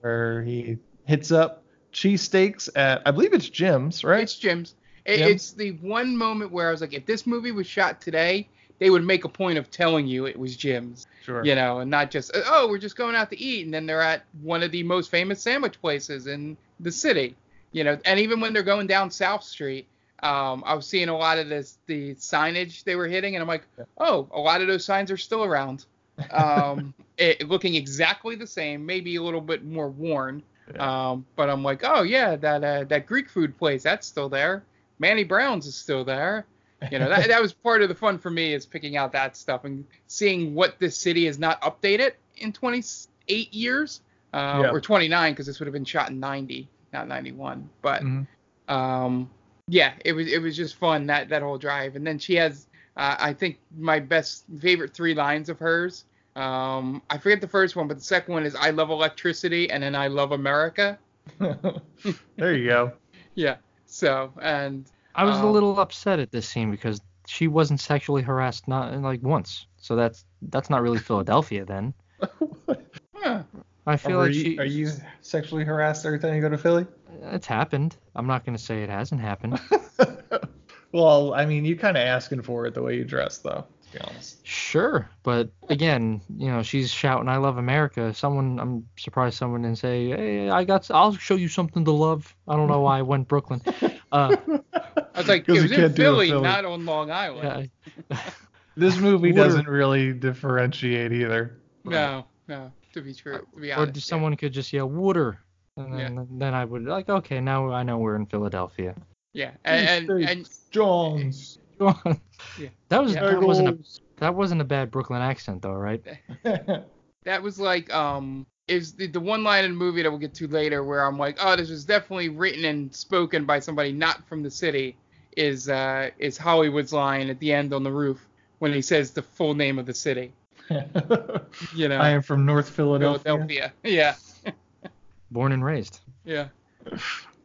where he hits up cheesesteaks at I believe it's Jim's, right? It's Jim's. It, Jim's? It's the one moment where I was like, if this movie was shot today, they would make a point of telling you it was Jim's. Sure. You know, and not just oh, we're just going out to eat, and then they're at one of the most famous sandwich places in the city. You know, and even when they're going down South Street, um, I was seeing a lot of this the signage they were hitting, and I'm like, oh, a lot of those signs are still around. Um, [LAUGHS] it, looking exactly the same, maybe a little bit more worn. Um, but I'm like, oh yeah, that uh, that Greek food place, that's still there. Manny Brown's is still there. You know, that, [LAUGHS] that was part of the fun for me is picking out that stuff and seeing what this city has not updated in 28 years, uh, Yeah. or 29 because this would have been shot in 90, not 91. But Mhm. um, yeah, it was it was just fun that that whole drive. And then she has, uh, I think my best favorite three lines of hers. Um, I forget the first one, but the second one is "I love electricity" and then "I love America." [LAUGHS] there you go. [LAUGHS] Yeah. So and I was a um, little upset at this scene because she wasn't sexually harassed not like once. So that's that's not really Philadelphia then. [LAUGHS] huh. I feel are like you, she are you sexually harassed every time you go to Philly? It's happened. I'm not gonna say it hasn't happened. [LAUGHS] Well, I mean, you kind of asking for it the way you dress, though. To be honest. Sure, but again, you know, she's shouting "I love America." Someone, I'm surprised someone didn't say, "Hey, I got, I'll show you something to love." I don't know why I went Brooklyn. [LAUGHS] Uh, I was like, it 'Cause was in can't Philly, Philly. not on Long Island. yeah, [LAUGHS] This movie doesn't really differentiate either. No, no, to be true, to be or honest. just someone could just yell "water," and Yeah. then, then I would like, okay, now I know we're in Philadelphia. Yeah, and and, and Jones. [LAUGHS] Yeah. That was Yeah. that wasn't a that wasn't a bad Brooklyn accent though, right? [LAUGHS] that was like um is the, the one line in the movie that we'll get to later where I'm like, oh, this was definitely written and spoken by somebody not from the city. Is uh is Hollywood's line at the end on the roof when he says the full name of the city. [LAUGHS] You know, I am from North Philadelphia. Philadelphia. Yeah, [LAUGHS] Born and raised. yeah.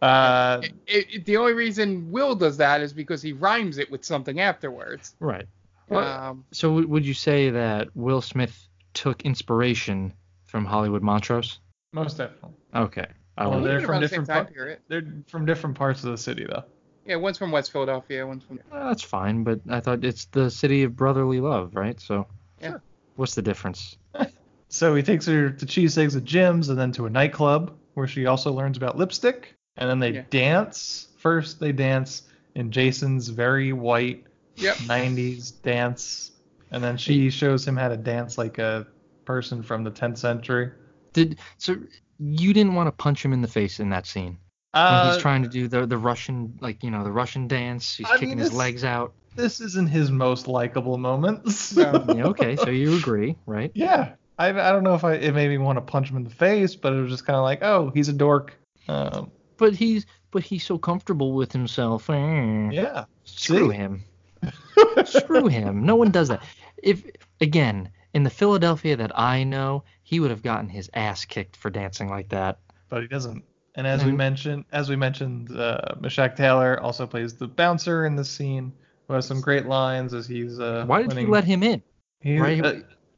Uh, It, it- the only reason Will does that is because he rhymes it with something afterwards. Right. Um, So w- would you say that Will Smith took inspiration from Hollywood Montrose? most definitely. Okay. I Well, they're from different same time par- period. they're from different parts of the city though. Yeah, one's from West Philadelphia, one's from. Well, that's fine, but I thought it's the city of brotherly love, right? So Yeah. What's the difference? [LAUGHS] So he takes her to cheesesteaks at Jim's and then to a nightclub where she also learns about lipstick. And then they Yeah. dance. First, they dance in Jason's very white Yep. [LAUGHS] 90s dance. And then she shows him how to dance like a person from the 10th century. Did so you didn't want to punch him in the face in that scene when Uh, he's trying to do the the Russian like you know the Russian dance. He's I mean, kicking his legs out. This isn't his most likable moments. No. Yeah, [LAUGHS] okay, so you agree, right? yeah. I, I don't know if I it made me want to punch him in the face, but it was just kind of like, oh, he's a dork. Um, But he's but he's so comfortable with himself. Eh. yeah. Screw See? him. [LAUGHS] Screw him. No one does that. If again, in the Philadelphia that I know, he would have gotten his ass kicked for dancing like that. but he doesn't. And as we Mhm. mentioned, as we mentioned, uh, Meshach Taylor also plays the bouncer in this scene, who has some great lines as he's. Uh, Why did winning. you let him in? He, Right. uh,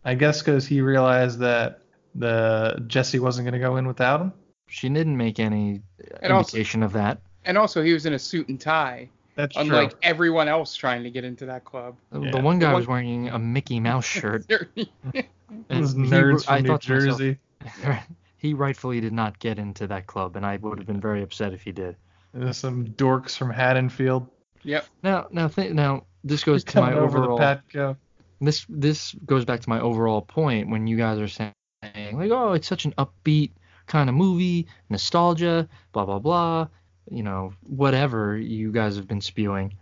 I guess because he realized that the Jesse wasn't going to go in without him. She didn't make any And also- indication of that. And also, he was in a suit and tie, That's unlike true. everyone else trying to get into that club. Yeah. The one guy The was wearing a Mickey Mouse shirt. [LAUGHS] [LAUGHS] and Those he- nerds I from New thought to myself, Jersey. [LAUGHS] he rightfully did not get into that club, and I would have been very upset if he did. There's some dorks from Haddonfield. Yep. Now, now, th- now, this goes to my coming over overall. the this this goes back to my overall point when you guys are saying like oh it's such an upbeat kind of movie nostalgia blah blah blah you know whatever you guys have been spewing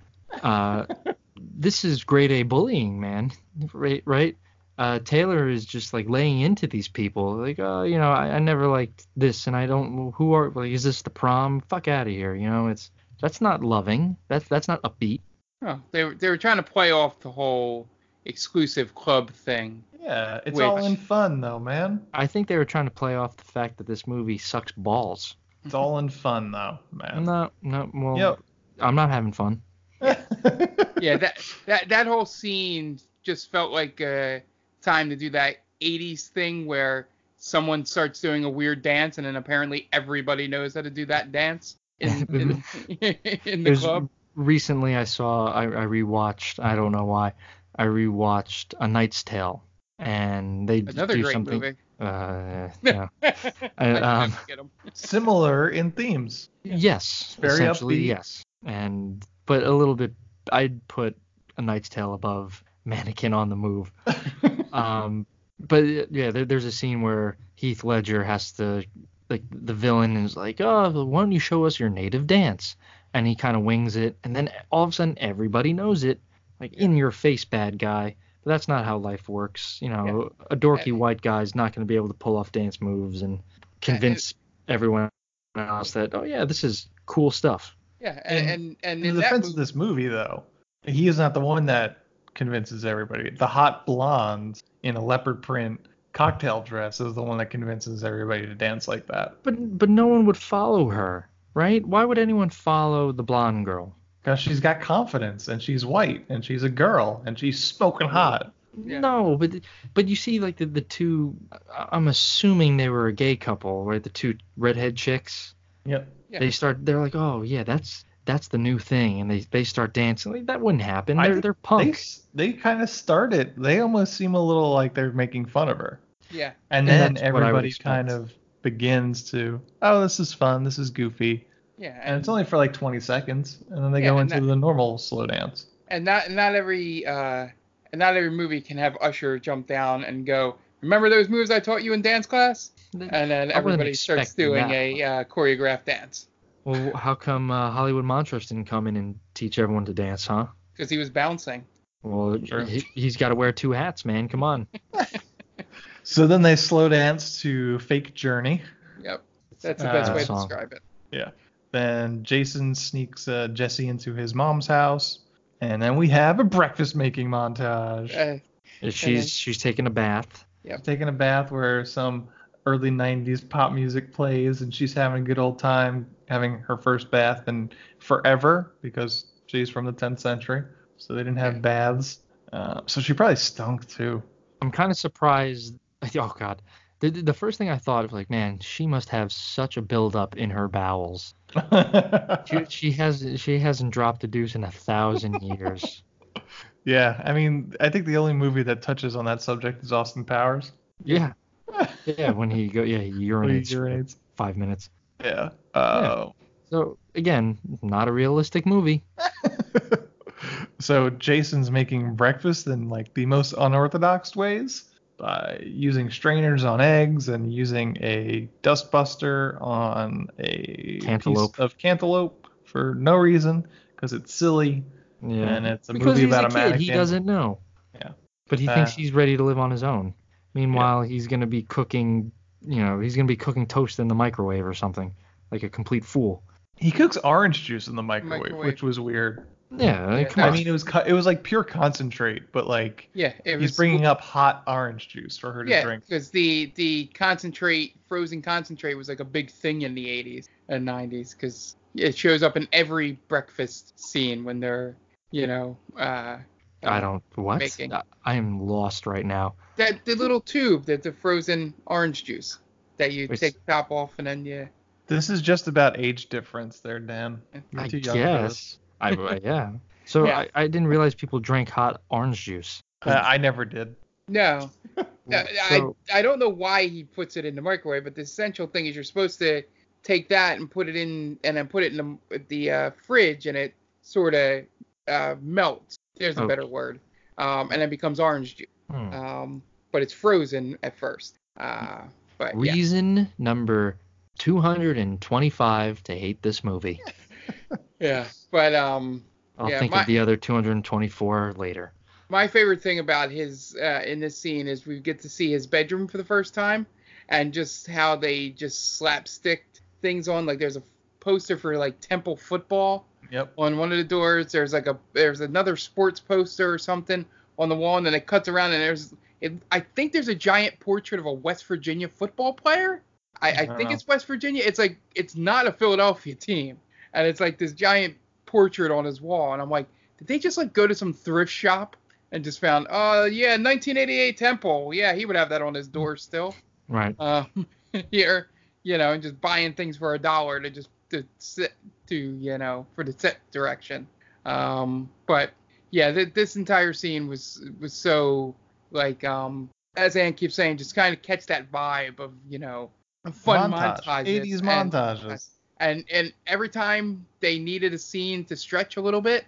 uh [LAUGHS] this is grade a bullying man right right uh taylor is just like laying into these people like oh you know I, I never liked this and i don't who are like is this the prom fuck out of here you know it's that's not loving that's that's not upbeat Oh, they were they were trying to play off the whole exclusive club thing. Yeah, it's Which- all in fun though, man. I think they were trying to play off the fact that this movie sucks balls. It's all in fun though, man. No, no, well, Yep. I'm not having fun. [LAUGHS] Yeah, that that that whole scene just felt like a time to do that 80s thing where someone starts doing a weird dance and then apparently everybody knows how to do that dance in [LAUGHS] in, [LAUGHS] in the club. Recently, I saw, I, I rewatched, I don't know why, I rewatched A Knight's Tale, and they Another do great something. movie. Uh, yeah. [LAUGHS] I, I, um. Similar in themes. Yes, Very essentially upbeat. yes, and but a little bit. I'd put A Knight's Tale above Mannequin on the Move. um, but yeah, there, there's a scene where Heath Ledger has to, like, the villain is like, "Oh, why don't you show us your native dance?" And he kind of wings it, and then all of a sudden everybody knows it, like in your face, bad guy. But that's not how life works. You know, a dorky white guy is not going to be able to pull off dance moves and convince everyone else that, oh yeah, this is cool stuff. Yeah, and and, and in in the that defense movie, of this movie, though, he is not the one that convinces everybody. The hot blonde in a leopard print cocktail dress is the one that convinces everybody to dance like that. But but no one would follow her, right? Why would anyone follow the blonde girl? Because she's got confidence and she's white and she's a girl and she's smoking hot. No, but but you see, like the the two, I- I'm assuming they were a gay couple, right? The two redhead chicks. Yep. Yeah. They start. They're like, oh yeah, that's that's the new thing, and they they start dancing. Like, that wouldn't happen. They're they're They, punks. they kind of started. They almost seem a little like they're making fun of her. Yeah. And Yeah, then that's what I would everybody kind of begins to, oh, this is fun. This is goofy. Yeah. And it's only for like 20 seconds, and then they Yeah, go into that- the normal slow dance. and not not every uh and not every movie can have Usher jump down and go, remember those moves I taught you in dance class? And then everybody starts doing that. a uh, choreographed dance Well, how come uh, Hollywood Montrose didn't come in and teach everyone to dance, huh? because he was bouncing. Well, he, he's got to wear two hats, man. Come on. [LAUGHS] So then they slow dance to Fake Journey. Yep, that's the best Uh, way to song. describe it. Yeah. Then Jason sneaks uh, Jesse into his mom's house. And then we have a breakfast making montage. Uh, She's then- she's taking a bath. Yep. Taking a bath where some early 90s pop music plays and she's having a good old time having her first bath in forever because she's from the 10th century. So they didn't have baths. Uh, so she probably stunk too. I'm kind of surprised. [LAUGHS] Oh God, the the first thing I thought of like, man, she must have such a buildup in her bowels. [LAUGHS] She, she has she hasn't dropped a deuce in a thousand years. [LAUGHS] yeah, I mean, I think the only movie that touches on that subject is Austin Powers. Yeah, yeah. When he go, yeah, he When he urinates, urinates. five minutes. Yeah. Uh, So again, not a realistic movie. So Jason's making breakfast in like the most unorthodox ways by using strainers on eggs and using a dustbuster on a Cantaloupe. piece of cantaloupe for no reason because it's silly Yeah, and it's a because movie he's about a a, kid, mannequin. he doesn't know. Yeah. But he thinks Uh, he's ready to live on his own. Meanwhile, he's gonna be cooking. You know, he's gonna be cooking toast in the microwave or something, like a complete fool. He cooks orange juice in the microwave, Microwave. which was weird. Yeah, like, come I on. mean, it was cu- it was like pure concentrate, but like Yeah, it he's was bringing up hot orange juice for her to yeah, drink. because the the concentrate, frozen concentrate, was like a big thing in the 80s and 90s because it shows up in every breakfast scene when they're, you know, uh, I don't what? making. I, I am lost right now. that the little tube that the frozen orange juice that you It's- take the top off and then you. This is just about age difference there, Dan. You're I too young for this. guess. I, I- [LAUGHS] yeah. So Yeah. I, I didn't realize people drank hot orange juice. Uh, I never did. No. [LAUGHS] Uh, So- I I don't know why he puts it in the microwave, but the essential thing is you're supposed to take that and put it in and then put it in the the uh, fridge and it sort of uh, melts. There's a Okay. better word. Um, and then becomes orange juice. Hmm. Um, but it's frozen at first. Uh, but yeah. Reason number 225 to hate this movie. [LAUGHS] Yeah. But um, I'll Yeah, think my- of the other 224 later. my favorite thing about his uh, in this scene is we get to see his bedroom for the first time and just how they just slapstick things on like there's a poster for like temple football Yep. on one of the doors there's like a there's another sports poster or something on the wall and then it cuts around and there's it, i think there's a giant portrait of a west virginia football player i, I think Wow. it's west virginia it's like it's not a philadelphia team and it's like this giant portrait on his wall and i'm like did they just like go to some thrift shop and just found oh yeah 1988 temple yeah he would have that on his door still Right. um, [LAUGHS] here, you know, and just buying things for a dollar to just to sit to you know for the set direction. Um, but yeah, th- this entire scene was was so like um as Ann keeps saying, just kind of catch that vibe of you know fun Montage. montages, 80s and- montages. And and every time they needed a scene to stretch a little bit,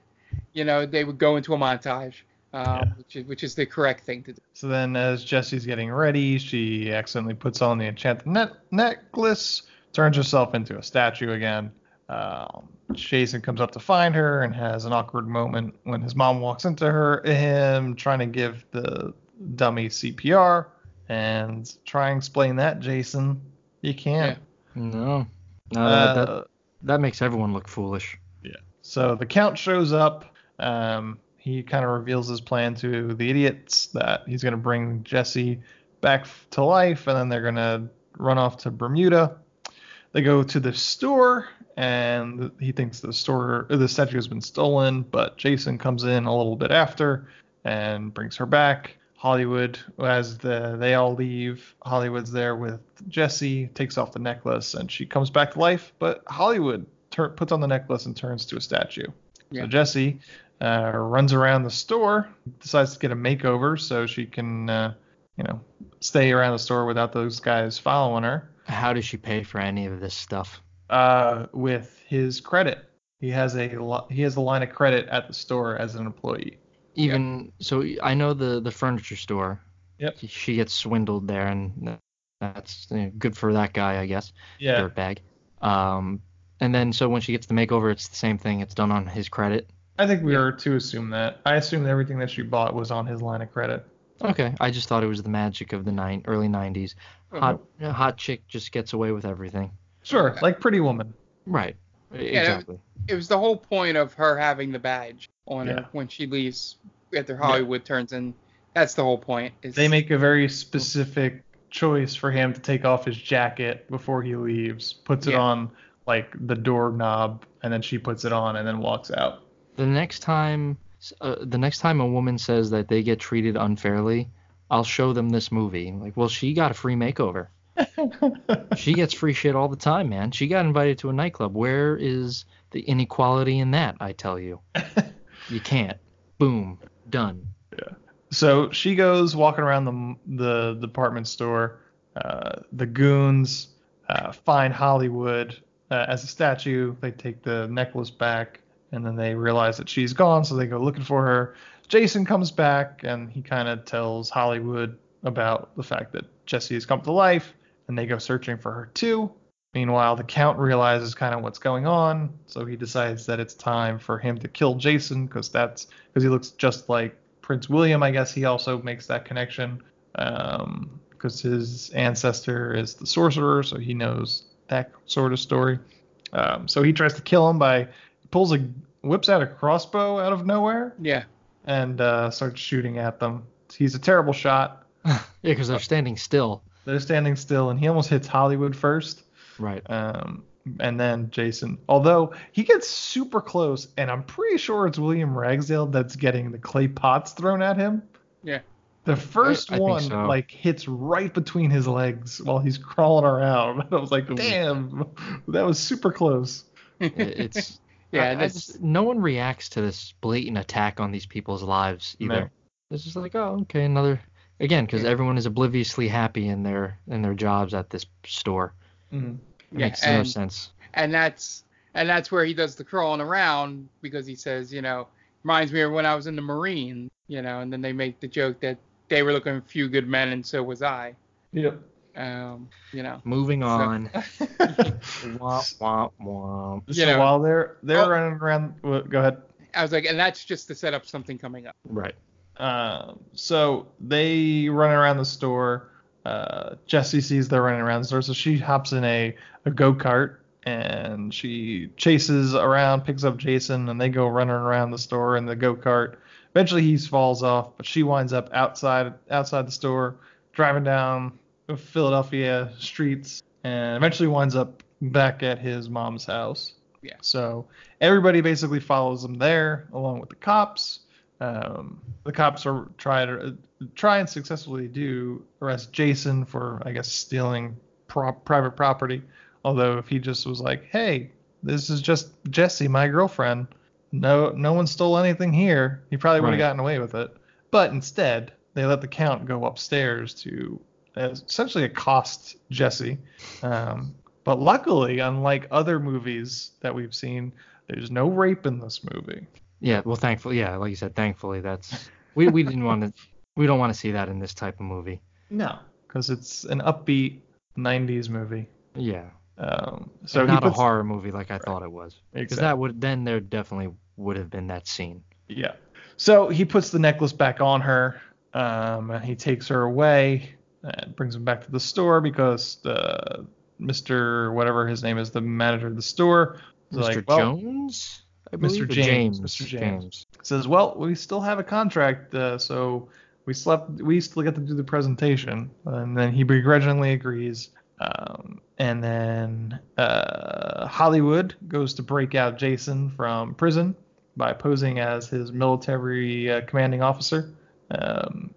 you know, they would go into a montage, um, which is which is the correct thing to do. So then, as Jesse's getting ready, she accidentally puts on the enchanted net- necklace, turns herself into a statue again. Um, Jason comes up to find her and has an awkward moment when his mom walks into her, him trying to give the dummy CPR and try and explain that, Jason. You can't. No. No, Uh, that, that, makes everyone look foolish. Yeah. So the count shows up. Um, he kind of reveals his plan to the idiots that he's going to bring Jesse back to life, and then they're going to run off to Bermuda. They go to the store, and he thinks the store, the statue has been stolen. But Jason comes in a little bit after and brings her back. Hollywood, as the they all leave, Hollywood's there with Jesse, takes off the necklace, and she comes back to life. But Hollywood tur- puts on the necklace and turns to a statue. Yeah. So Jesse uh, runs around the store, decides to get a makeover so she can, uh, you know, stay around the store without those guys following her. How does she pay for any of this stuff? Uh, with his credit, he has a lo- he has a line of credit at the store as an employee. Even so, I know the the furniture store. Yep. She gets swindled there, and that's you know, good for that guy, I guess. Yeah. Dirtbag. Um, and then so when she gets the makeover, it's the same thing. It's done on his credit. I think we are to assume that. I assumed everything that she bought was on his line of credit. Okay. I just thought it was the magic of the nine early '90s. Hot hot chick just gets away with everything. Sure, like Pretty Woman. Right. Yeah, Exactly. It was the whole point of her having the badge on Yeah. her when she leaves after Hollywood turns in. That's the whole point. Is They make a very specific choice for him to take off his jacket before he leaves, puts it on like the doorknob, and then she puts it on and then walks out. The next time, uh, the next time a woman says that they get treated unfairly, I'll show them this movie. Like, well, she got a free makeover. [LAUGHS] she gets free shit all the time, man. She got invited to a nightclub. Where is the inequality in that? I tell you, [LAUGHS] you can't. Boom, done. Yeah. So she goes walking around the the department store. Uh, the goons uh, find Hollywood uh, as a statue. They take the necklace back, and then they realize that she's gone, so they go looking for her. Jason comes back, and he kind of tells Hollywood about the fact that Jesse has come to life, and they go searching for her too. Meanwhile, the Count realizes kind of what's going on, so he decides that it's time for him to kill Jason because that's because he looks just like Prince William. I guess he also makes that connection because his ancestor is the sorcerer, so he knows that sort of story. Um, so he tries to kill him by pulls a whips out a crossbow out of nowhere Yeah. and uh, starts shooting at them. He's a terrible shot. [LAUGHS] Yeah, because they're standing still. They're standing still, and he almost hits Hollywood first. Right. Um, and then Jason, although he gets super close, and I'm pretty sure it's William Ragsdale that's getting the clay pots thrown at him. Yeah. The first I think one so. like hits right between his legs while he's crawling around. [LAUGHS] I was like, damn, that was super close. It- It's [LAUGHS] Yeah, I- I that's- just- no one reacts to this blatant attack on these people's lives either. No. It's just like, oh, okay, another again, because everyone is obliviously happy in their in their jobs at this store. Mhm. It Yeah, makes no and- sense. and that's and that's where he does the crawling around because he says, you know, reminds me of when I was in the Marine, you know, and then they make the joke that they were looking for a few good men and so was I. Yep. Um, you know. Moving So- on. wah, wah, wah. So You know- while they're they're Oh. running around, well, go ahead. I was like, and that's just to set up something coming up. Right. Um, so they run around the store. Uh, Jesse sees they're running around the store, so she hops in a, a go kart and she chases around, picks up Jason, and they go running around the store in the go kart. Eventually, he falls off, but she winds up outside outside the store, driving down Philadelphia streets, and eventually winds up back at his mom's house. Yeah. So everybody basically follows him there, along with the cops. Um, the cops are try to try and successfully do arrest Jason for, I guess, stealing pro- private property. Although if he just was like, "Hey, this is just Jesse, my girlfriend. No, no one stole anything here," he probably would have Right. gotten away with it. But instead, they let the count go upstairs to uh, essentially accost Jesse. Um, but luckily, unlike other movies that we've seen, there's no rape in this movie. Yeah. Well, thankfully, yeah, like you said, thankfully, that's we we didn't want to we don't want to see that in this type of movie. No, because it's an upbeat '90s movie. Yeah. Um, so not a horror movie like I thought it was. Because Exactly. that would then there definitely would have been that scene. Yeah. So he puts the necklace back on her. Um, and he takes her away and brings him back to the store because the Mr. whatever his name is, the manager of the store, Mr. like, well, Jones, I believe. Mr. James, James. Mr. James says, "Well, we still have a contract, uh, so we slept. We still get to do the presentation." And then he begrudgingly agrees. Um, and then uh, Hollywood goes to break out Jason from prison by posing as his military uh, commanding officer. Um,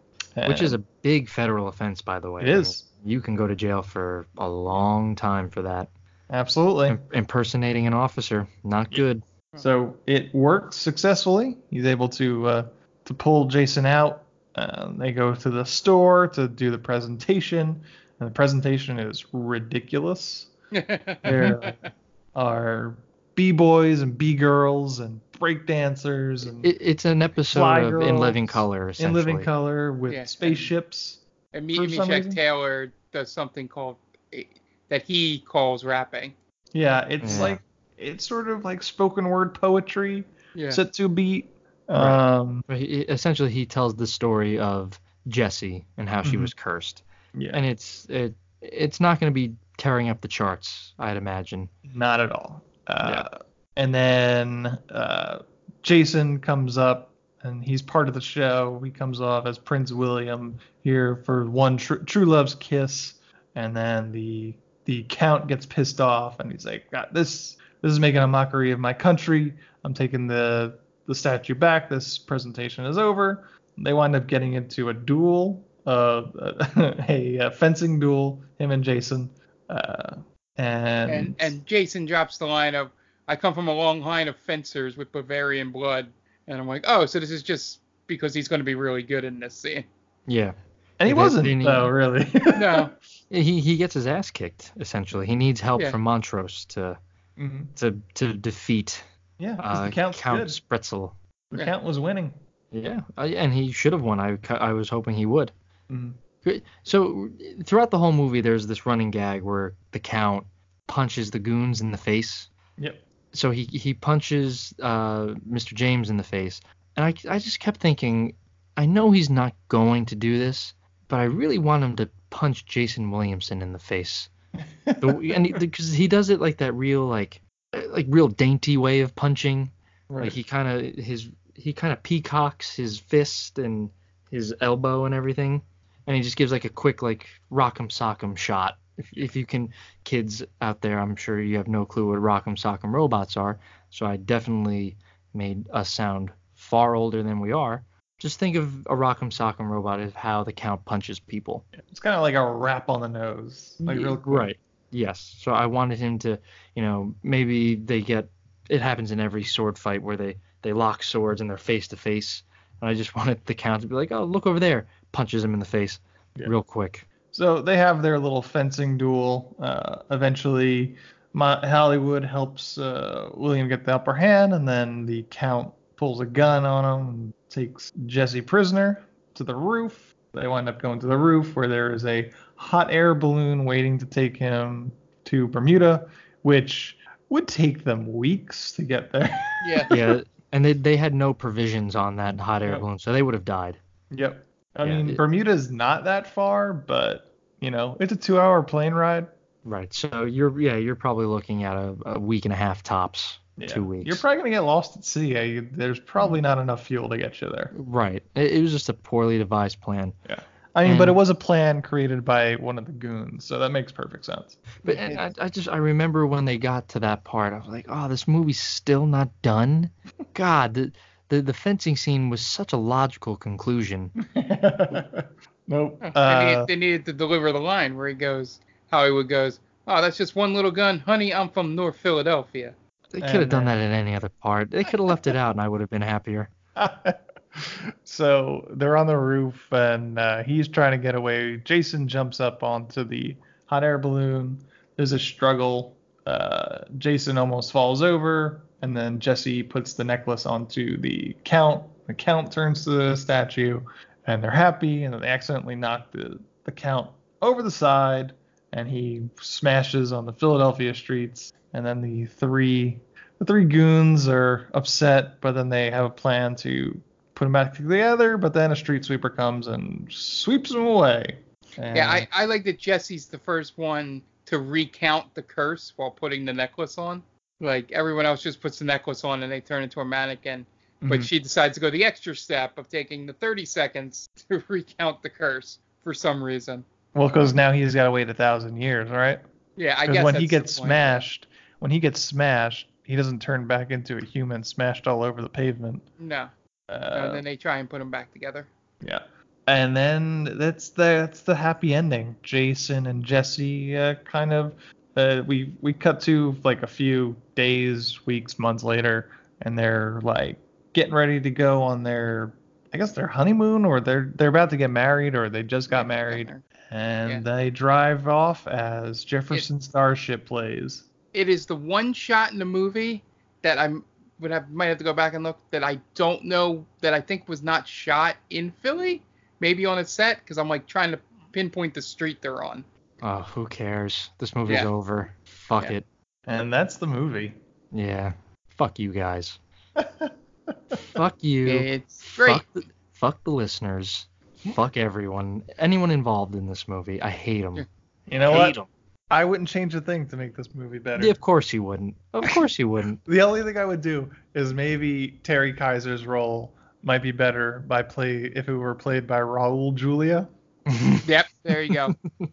Which is a big federal offense, by the way. It is. I mean, you can go to jail for a long time for that. Absolutely. Im- impersonating an officer, not good. So it works successfully. He's able to uh, to pull Jason out. Uh, they go to the store to do the presentation, and the presentation is ridiculous. [LAUGHS] There are b boys and b girls and break dancers and It, it's an episode Fly of In Living Color, in living color with Yeah. spaceships. And for Meshach. Taylor does something called eh, that he calls rapping. Yeah, it's Yeah. like it's sort of like spoken word poetry Yeah. set to a beat. Right. Um, he, essentially, he tells the story of Jessie and how she Mhm. was cursed, yeah, and it's it it's not going to be tearing up the charts, I'd imagine. not at all. Uh, And then uh, Jason comes up and he's part of the show. He comes off as Prince William here for one tr- true love's kiss, and then the the count gets pissed off and he's like, God, "This this is making a mockery of my country. I'm taking the the statue back. This presentation is over." They wind up getting into a duel, uh, [LAUGHS] a, a fencing duel, him and Jason. Uh, and, And and Jason drops the line of, "I come from a long line of fencers with Bavarian blood," and I'm like, "Oh, so this is just because he's going to be really good in this scene." Yeah. and he That- wasn't then he- though, really. [LAUGHS] No. He he gets his ass kicked essentially. He needs help Yeah. from Montrose to Mhm. to to defeat yeah, uh, the Count good. Spretzle. The Yeah. count was winning. Yeah, I, and he should have won. I I was hoping he would. Mhm. So throughout the whole movie, there's this running gag where the Count punches the goons in the face. Yep. So he he punches uh, Mr. James in the face, and I I just kept thinking, I know he's not going to do this, but I really want him to punch Jason Williamson in the face. The, and because he, does it like that real like like real dainty way of punching. Right. Like he kind of his he kind of peacocks his fist and his elbow and everything, and he just gives like a quick like rock'em sock'em shot. If if you can, kids out there, I'm sure you have no clue what rock'em sock'em robots are. So I definitely made us sound far older than we are. Just think of a rock'em sock'em robot as how the count punches people. It's kind of like a rap on the nose, like real quick. Right. Yes. So I wanted him to, you know, maybe they get. It happens in every sword fight where they they lock swords and they're face to face, and I just [LAUGHS] wanted the count to be like, oh, look over there, punches him in the face, Yeah. real quick. So they have their little fencing duel. Uh, eventually, Hollywood helps uh, William get the upper hand, and then the Count pulls a gun on him and takes Jesse prisoner to the roof. They wind up going to the roof where there is a hot air balloon waiting to take him to Bermuda, which would take them weeks to get there. [LAUGHS] Yeah. Yeah. And they they had no provisions on that hot air Yep. balloon, so they would have died. Yep. I Yeah, mean, it- Bermuda's not that far, but you know, it's a two-hour plane ride. Right. So you're yeah you're probably looking at a, a week and a half tops, Yeah. two weeks. You're probably gonna get lost at sea. eh? There's probably not enough fuel to get you there. right. It, it was just a poorly devised plan. Yeah. I mean, but it was a plan created by one of the goons, so that makes perfect sense. But and I, I just I remember when they got to that part, I was like, oh, this movie's still not done. [LAUGHS] God, the the, the fencing scene was such a logical conclusion. [LAUGHS] nope. they, Uh, needed, they needed to deliver the line where he goes, Hollywood goes, "Oh, that's just one little gun, honey. I'm from North Philadelphia." They could have done that in any other part. They could have left it out, and I would have been happier. [LAUGHS] so they're on the roof, and uh, he's trying to get away. Jason jumps up onto the hot air balloon. There's a struggle. Uh, Jason almost falls over, and then Jesse puts the necklace onto the count. The count turns to the statue, and they're happy. And then they accidentally knock the, the count over the side, and he smashes on the Philadelphia streets. And then the three the three goons are upset, but then they have a plan to put them back together. But then a street sweeper comes and sweeps them away. And Yeah, I, I like that Jesse's the first one to recount the curse while putting the necklace on. Like everyone else just puts the necklace on and they turn into a mannequin. But Mhm. she decides to go the extra step of taking the 30 seconds [LAUGHS] to recount the curse for some reason. well, because now he's got to wait a thousand years, right? Yeah, I guess when he gets smashed, when he gets smashed, he doesn't turn back into a human smashed all over the pavement. No. Uh, and then they try and put him back together. Yeah. and then that's the that's the happy ending. Jason and Jesse uh, kind of uh, we we cut to like a few days, weeks, months later, and they're like getting ready to go on their I guess their honeymoon or they're they're about to get married or they just got married and they drive off as Jefferson Starship plays. It is the one shot in the movie that I would have might have to go back and look that I don't know that I think was not shot in Philly, maybe on a set because I'm like trying to pinpoint the street they're on. Oh, who cares? This movie's Yeah. over. Fuck Yeah. it. And that's the movie. Yeah. Fuck you guys. [LAUGHS] Fuck you. It's great. Fuck the, fuck the listeners. Fuck everyone. Anyone involved in this movie. I hate them. You know Hate what? 'em. I wouldn't change a thing to make this movie better. of course you wouldn't. Of course you wouldn't. [LAUGHS] The only thing I would do is maybe Terry Kiser's role might be better by play if it were played by Raul Julia. [LAUGHS] Yep, there you go. [LAUGHS]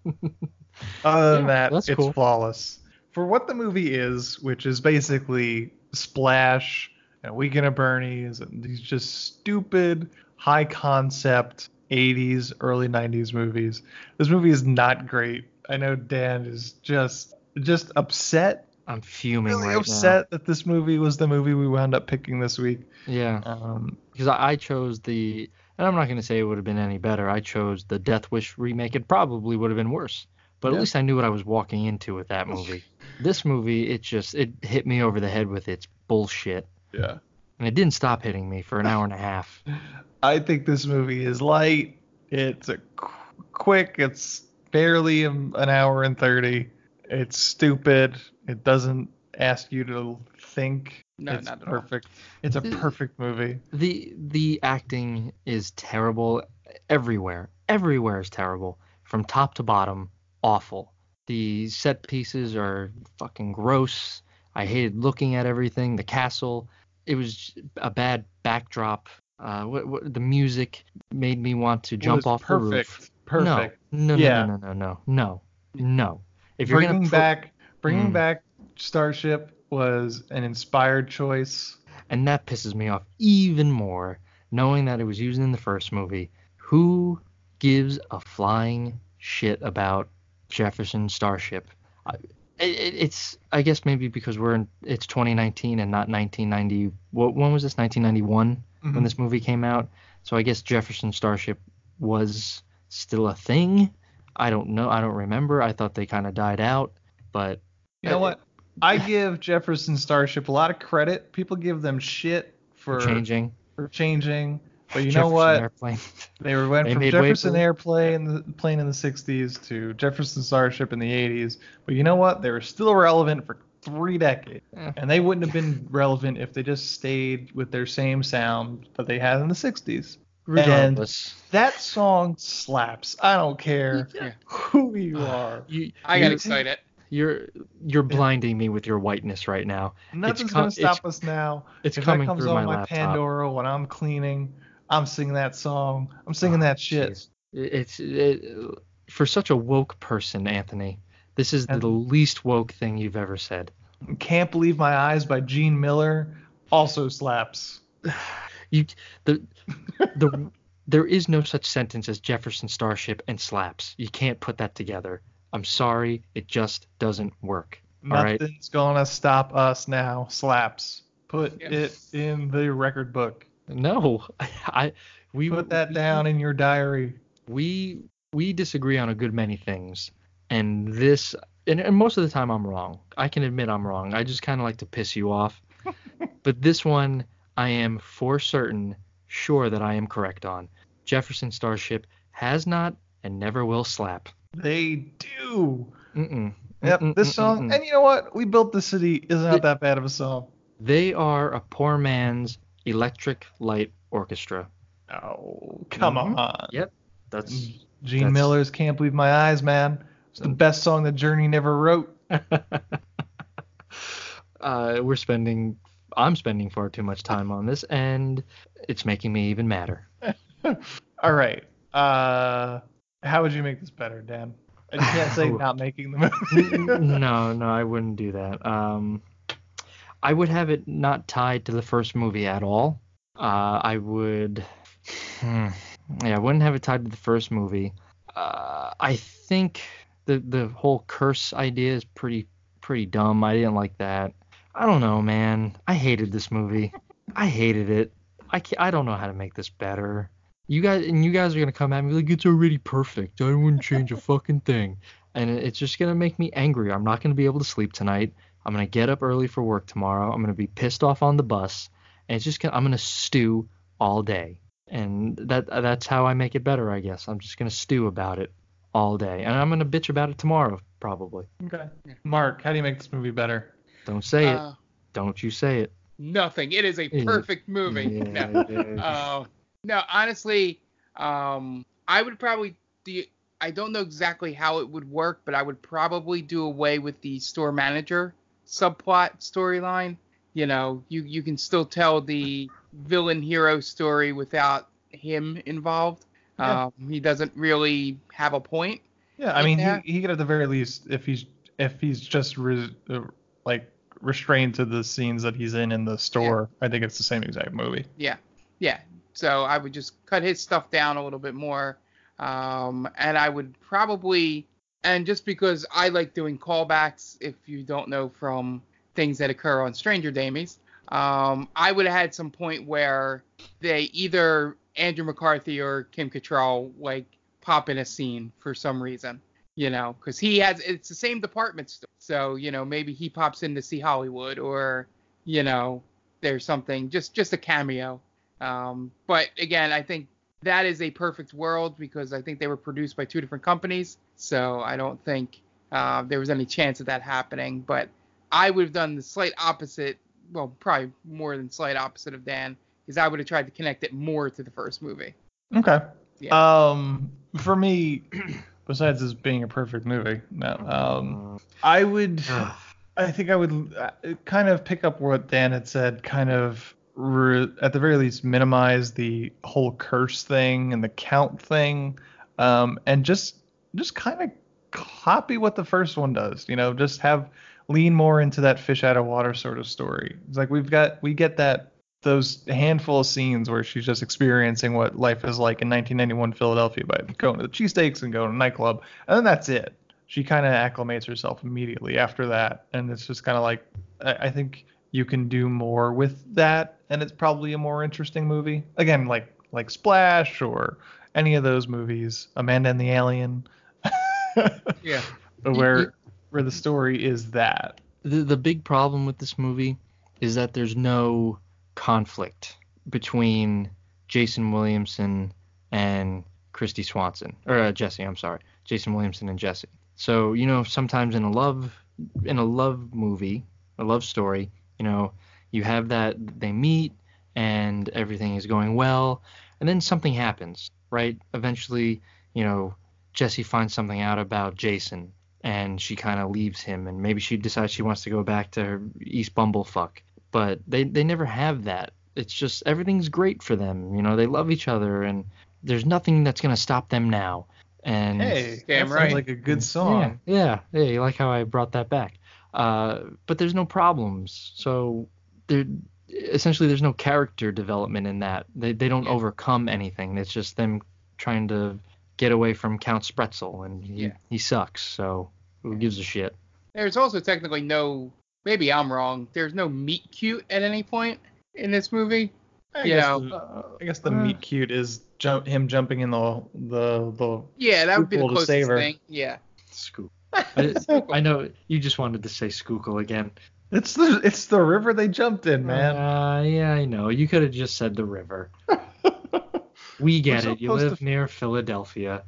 Other than Yeah, that, that's it's cool. flawless. For what the movie is, which is basically Splash and Weekend at Bernie's and these just stupid, high concept 80s, early 90s movies. This movie is not great. I know Dan is just just upset, I'm fuming really right upset that this movie was the movie we wound up picking this week. Yeah. Um, Because I, I chose the, and I'm not going to say it would have been any better. I chose the Death Wish remake. It probably would have been worse. But Yeah. at least I knew what I was walking into with that movie. [LAUGHS] this movie, it just, it hit me over the head with its bullshit. yeah. And it didn't stop hitting me for an hour and a half. [LAUGHS] I think this movie is light. It's a qu- quick. It's barely an an hour and thirty. It's stupid. It doesn't ask you to think. No, it's not at all. perfect. It's a perfect movie. The the acting is terrible everywhere. Everywhere is terrible. From top to bottom, awful. The set pieces are fucking gross. I hated looking at everything. The castle, it was a bad backdrop. Uh, what, what, the music made me want to jump was off the roof. Perfect. No, no, Yeah. no, no, no, no, no, no. If you're bringing back, bringing Mm. back Starship was an inspired choice. and that pisses me off even more knowing that it was used in the first movie who gives a flying shit about jefferson starship I, it, it's i guess maybe because we're in it's 2019 and not 1990 what when was this 1991 Mhm. when this movie came out so i guess jefferson starship was still a thing i don't know i don't remember i thought they kind of died out but You know what? I [LAUGHS] give Jefferson Starship a lot of credit. People give them shit for changing for changing. But you know what? Airplane. [LAUGHS] They were went They from Jefferson Airplane in the plane in the 60s to Jefferson Starship in the 80s. But you know what? They were still relevant for three decades, Yeah. and they wouldn't have been relevant if they just stayed with their same sound that they had in the 60s. Regardless. And that song slaps. I don't care Yeah. who you [SIGHS] are. You, I got excited. You're you're blinding me with your whiteness right now. Nothing's com- gonna stop it's- us now. it's if coming that comes through on my my, laptop. Pandora when I'm cleaning, I'm singing that song. I'm singing Oh, that shit. jeez. It's it, for such a woke person, Anthony. This is And- the least woke thing you've ever said. Can't believe my eyes by Gene Miller also slaps. [SIGHS] [SIGHS] You the the [LAUGHS] there is no such sentence as Jefferson Starship and slaps. You can't put that together. I'm sorry, it just doesn't work. All right. Nothing's gonna stop us now. Slaps. Put Yeah. it in the record book. No, [LAUGHS] I we Put that down in your diary. we we disagree on a good many things and this and, and most of the time i'm wrong i can admit i'm wrong i just kind of like to piss you off [LAUGHS] but this one i am for certain sure that i am correct on jefferson starship has not and never will slap They do. Mm-mm. Yep, Mm-mm, this song. mm-mm. And you know what? We built the city is not that bad of a song. they are a poor man's electric light orchestra Oh, come Mhm. on. yep that's Gene That's- Miller's Can't Believe My Eyes, man. It's the best song that Journey never wrote. [LAUGHS] uh, we're spending i'm spending far too much time on this and it's making me even madder [LAUGHS] All right. Uh, how would you make this better, Dan? I can't say [LAUGHS] not making the movie. [LAUGHS] no, no, I wouldn't do that. Um, I would have it not tied to the first movie at all. Uh, I would. Hmm, Yeah, I wouldn't have it tied to the first movie. Uh, I think the the whole curse idea is pretty pretty dumb. I didn't like that. I don't know, man. I hated this movie. I hated it. I can't, I don't know how to make this better. You guys and you guys are gonna come at me like it's already perfect. I wouldn't change a fucking thing. And it's just gonna make me angry. I'm not gonna be able to sleep tonight. I'm gonna get up early for work tomorrow. I'm gonna be pissed off on the bus, and it's just gonna I'm gonna stew all day. And that that's how I make it better, I guess. I'm just gonna stew about it all day, and I'm gonna bitch about it tomorrow probably. Okay. Mark, how do you make this movie better? Don't say Uh, it. Don't you say it. Nothing. It is a Yeah. perfect movie. Yeah, no. [LAUGHS] Uh, no, honestly, um, I would probably do. I don't know exactly how it would work, but I would probably do away with the store manager subplot storyline. You know, you you can still tell the villain hero story without him involved. Yeah. Um, he doesn't really have a point. Yeah, I mean, that. he, he could at the very least, if he's if he's just re, uh, like restrained to the scenes that he's in in the store, I think it's the same exact movie. Yeah, yeah. So I would just cut his stuff down a little bit more, um, and I would probably, and just because I like doing callbacks, if you don't know from things that occur on Stranger Damies, um, I would have had some point where they either Andrew McCarthy or Kim Cattrall like pop in a scene for some reason, you know, because he has it's the same department store, so you know maybe he pops in to see Hollywood or you know there's something just just a cameo. Um, but again i think that is a perfect world because i think they were produced by two different companies. So i don't think uh, there was any chance of that happening. But i would have done the slight opposite well probably more than slight opposite of dan because i would have tried to connect it more to the first movie. Okay. Yeah. Um, for me, besides this being a perfect movie, no. Um, I would, [SIGHS] I think I would uh, kind of pick up what Dan had said, kind of re- at the very least minimize the whole curse thing and the count thing, um, and just just kind of copy what the first one does. You know, just have lean more into that fish out of water sort of story. It's like we've got we get that those handful of scenes where she's just experiencing what life is like in 1991 Philadelphia by going to the cheesesteaks and going to a nightclub, and then that's it. She kind of acclimates herself immediately after that, and it's just kind of like I, I think you can do more with that, and it's probably a more interesting movie. Again, like like Splash or any of those movies, Amanda and the Alien, [LAUGHS] yeah where where the story is that. the the big problem with this movie is that there's no conflict between Jason Williamson and Kristy Swanson or uh, Jesse. I'm sorry, Jason Williamson and Jesse. So you know sometimes in a love in a love movie, a love story, you know you have that they meet and everything is going well, and then something happens, right? Eventually, you know Jesse finds something out about Jason and she kind of leaves him and maybe she decides she wants to go back to East Bumblefuck. But they they never have that. It's just everything's great for them. You know, they love each other and there's nothing that's going to stop them now. And Hey, Damn that right. like a good song. yeah, yeah, yeah, you like how I brought that back. Uh, but there's no problems. So there essentially there's no character development in that. They they don't overcome anything. It's just them trying to get away from Count Spretzle and he, Yeah. he sucks. So who gives a shit? there's also technically no maybe i'm wrong there's no meet cute at any point in this movie I you guess know the, I guess the uh, meet cute is jump him jumping in the the the yeah that would be the Scoopable to closest save her. thing yeah Scoop. I, [LAUGHS] I know you just wanted to say Skookle again. It's the it's the river they jumped in, man. Uh, yeah, I know. You could have just said the river. [LAUGHS] we get We're it. You live to- near Philadelphia.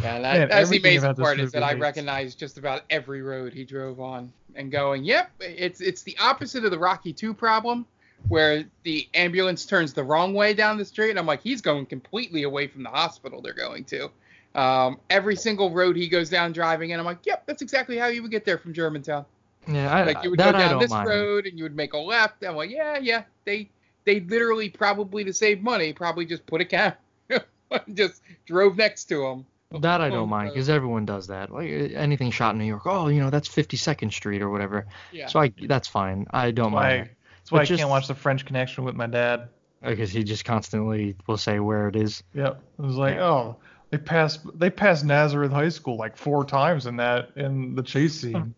Yeah, that, Man, that's the amazing part is movie that I recognize just about every road he drove on and going, yep, it's it's the opposite of the Rocky 2 problem where the ambulance turns the wrong way down the street and I'm like, he's going completely away from the hospital they're going to. Um, every single road he goes down driving and I'm like, yep, that's exactly how you would get there from Germantown. Yeah, I, Like you would go down this mind. road and you would make a left. I'm like, yeah, yeah, they they literally probably to save money probably just put a camera [LAUGHS] just drove next to him. That I don't Oh, mind uh, because everyone does that. Like uh, anything shot in New York, oh, you know, that's 52nd Street or whatever. Yeah. So I that's fine. I don't That's why, mind. that's why But I just- can't watch The French Connection with my dad. because he just constantly will say where it is. Yep. It was like, oh, they passed they passed Nazareth High School like four times in that in the chase [LAUGHS] scene.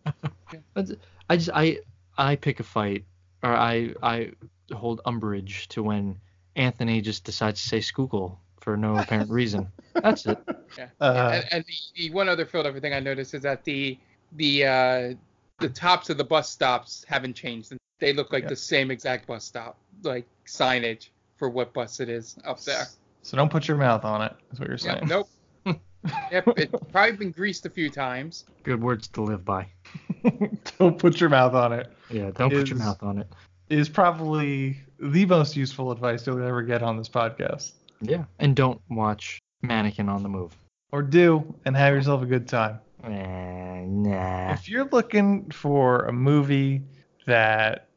I just I I pick a fight or I I hold umbrage to when Anthony just decides to say Schuylkill for no apparent reason. [LAUGHS] That's it. Yeah. Uh, and and the, the one other Philadelphia thing I noticed is that the the uh, the tops of the bus stops haven't changed. They look like Yeah. the same exact bus stop, like signage for what bus it is up there. So don't put your mouth on it. That's what you're Yeah, saying. nope. [LAUGHS] yep, it's probably been greased a few times. Good words to live by. [LAUGHS] don't put your mouth on it. Yeah, don't put your mouth on it. Is probably the most useful advice you'll ever get on this podcast. Yeah. And don't watch Mannequin on the Move. Or do and have yourself a good time. Nah. If you're looking for a movie that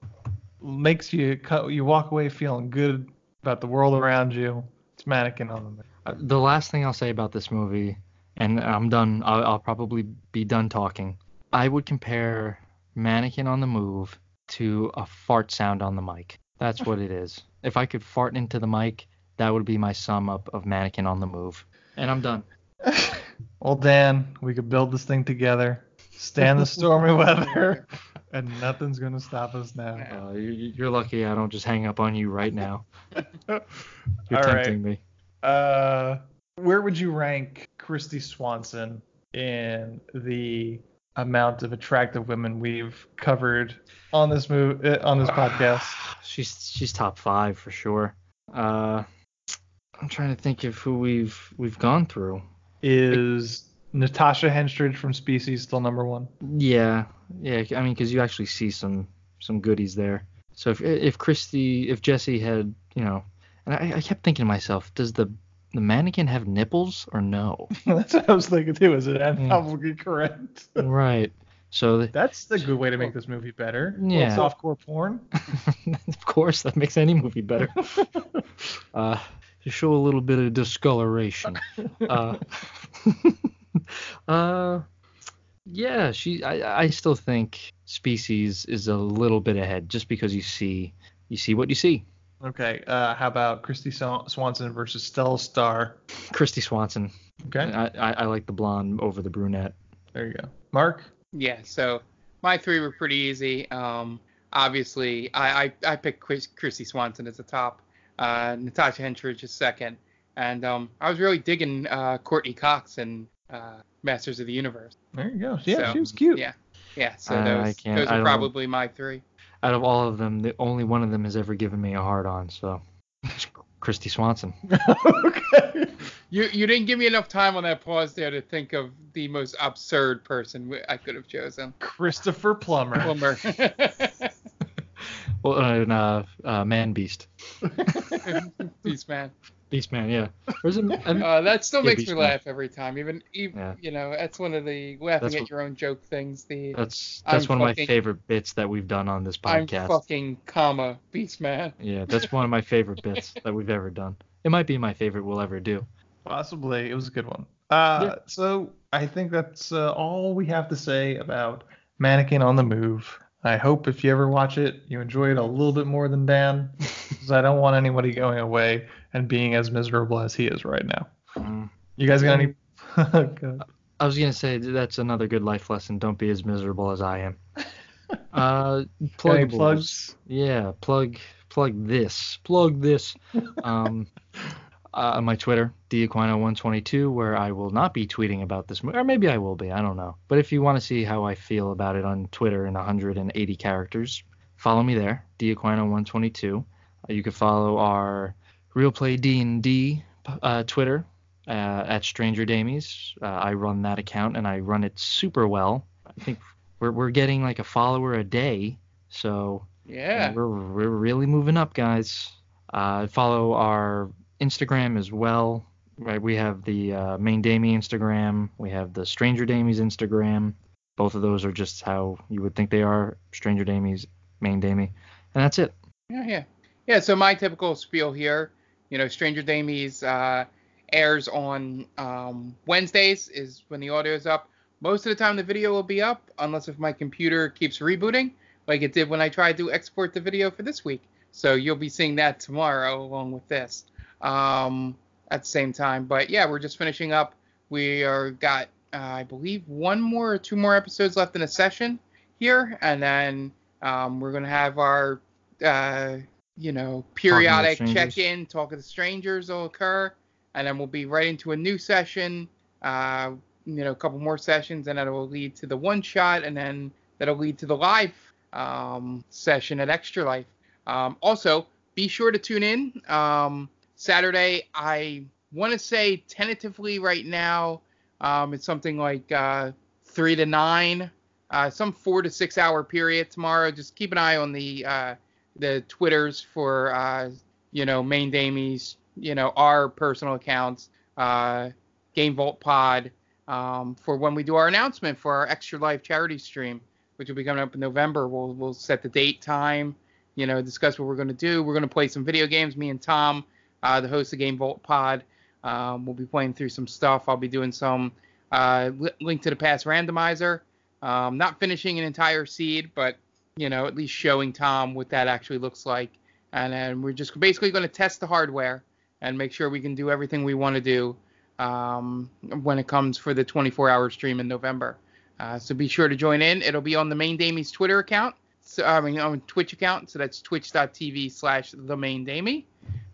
makes you cut, you walk away feeling good about the world around you, it's Mannequin on the Move. Uh, The last thing I'll say about this movie, and I'm done. I'll, I'll probably be done talking. I would compare Mannequin on the Move to a fart sound on the mic. That's what it is. If I could fart into the mic, that would be my sum up of Mannequin on the Move. And I'm done. [LAUGHS] Well, Dan, we could build this thing together, stand the stormy [LAUGHS] weather, and nothing's gonna stop us now. Uh, you, you're lucky I don't just hang up on you right now. [LAUGHS] You're All right. tempting me. Uh, where would you rank Kristy Swanson in the amount of attractive women we've covered on this move uh, on this [SIGHS] podcast? She's she's top five for sure. Uh, I'm trying to think of who we've we've gone through. Is Natasha Henstridge from Species still number one? Yeah, yeah. I mean, because you actually see some some goodies there. So if if Kristy, if Jesse had, you know, and I, I kept thinking to myself, does the the mannequin have nipples or no? [LAUGHS] That's what I was thinking too. Is it anatomically correct? right. So th- That's the good way to make this movie better. A little Yeah. Softcore porn. [LAUGHS] of course that makes any movie better. [LAUGHS] uh, to show a little bit of discoloration. [LAUGHS] Uh, [LAUGHS] uh, yeah, she. I, I still think Species is a little bit ahead, just because you see you see what you see. Okay. Uh, how about Kristy Swanson versus Stella Star? Kristy Swanson. Okay. I, I, I like the blonde over the brunette. There you go. Mark. Yeah, so my three were pretty easy. Um, obviously, I, I, I picked Chris, Chrissy Swanson as the top, uh, Natasha Henstridge as second, and um, I was really digging uh, Courteney Cox and uh, Masters of the Universe. There you go. Yeah, So, she was cute. Yeah, yeah. So I- I those, can't- those are don't- probably my three. Out of all of them, the only one of them has ever given me a hard on. So, it's [LAUGHS] Kristy Swanson. [LAUGHS] okay. You you didn't give me enough time on that pause there to think of the most absurd person I could have chosen. Christopher Plummer. Plummer. [LAUGHS] Well, uh, and, uh, uh, Man Beast. [LAUGHS] Beast man. Beast Man, yeah. Or is it, Uh, that still Yeah, makes Beast me Man. laugh every time. Even, even Yeah. you know, that's one of the laughing That's at what- your own joke things. The That's I'm that's one of my favorite bits that we've done on this podcast. I'm podcast. fucking comma beast man. Yeah, that's one of my favorite bits [LAUGHS] that we've ever done. It might be my favorite we'll ever do. Possibly. It was a good one. Uh, So I think that's uh, all we have to say about Mannequin on the Move. I hope if you ever watch it, you enjoy it a little bit more than Dan, [LAUGHS] because I don't want anybody going away and being as miserable as he is right now. Mm. You guys got any? [LAUGHS] I was gonna say that's another good life lesson. Don't be as miserable as I am. [LAUGHS] Uh, plug plugs? Yeah, plug plug this. Plug this. Um, uh, on my Twitter, Aquino122, where I will not be tweeting about this movie, or maybe I will be. I don't know. But if you want to see how I feel about it on Twitter in 180 characters, follow me there, Aquino122. Uh, you can follow our Real Play D&D uh, Twitter uh, at Stranger Damies. Uh, I run that account and I run it super well. I think we're we're getting like a follower a day, so Yeah. we're we're really moving up, guys. Uh, follow our Instagram as well. Right, we have the uh, main Damie Instagram. We have the Stranger Damies Instagram. Both of those are just how you would think they are. Stranger Damies, main Damie, and that's it. Yeah, yeah. Yeah, so my typical spiel here, you know, Stranger Damies uh, airs on um, Wednesdays is when the audio is up. Most of the time the video will be up, unless if my computer keeps rebooting, like it did when I tried to export the video for this week. So you'll be seeing that tomorrow along with this um, at the same time. But yeah, we're just finishing up. We are got uh, I believe one more or two more episodes left in a session here, and then um, we're gonna have our uh, you know periodic check-in, talk of the strangers will occur, and then we'll be right into a new session. Uh, you know, a couple more sessions, and that will lead to the one shot, and then that'll lead to the live um, session at Extra Life. Um, also, be sure to tune in. Um, Saturday, I want to say tentatively right now, um, it's something like uh, three to nine, uh, some four to six hour period tomorrow. Just keep an eye on the uh, the twitters for uh, you know main Damies, you know our personal accounts, uh, Game Vault Pod, um, for when we do our announcement for our Extra Life charity stream, which will be coming up in November. We'll we'll set the date, time, you know, discuss what we're going to do. We're going to play some video games. Me and Tom, uh, the host of Game Vault Pod, um, we'll be playing through some stuff. I'll be doing some uh, link to the past randomizer. Um, not finishing an entire seed, but you know, at least showing Tom what that actually looks like. And then we're just basically going to test the hardware and make sure we can do everything we want to do um, when it comes for the 24-hour stream in November. Uh, so be sure to join in. It'll be on the main Damie's Twitter account. So, I mean, on Twitch account. So that's twitch.tv slash the main Damie.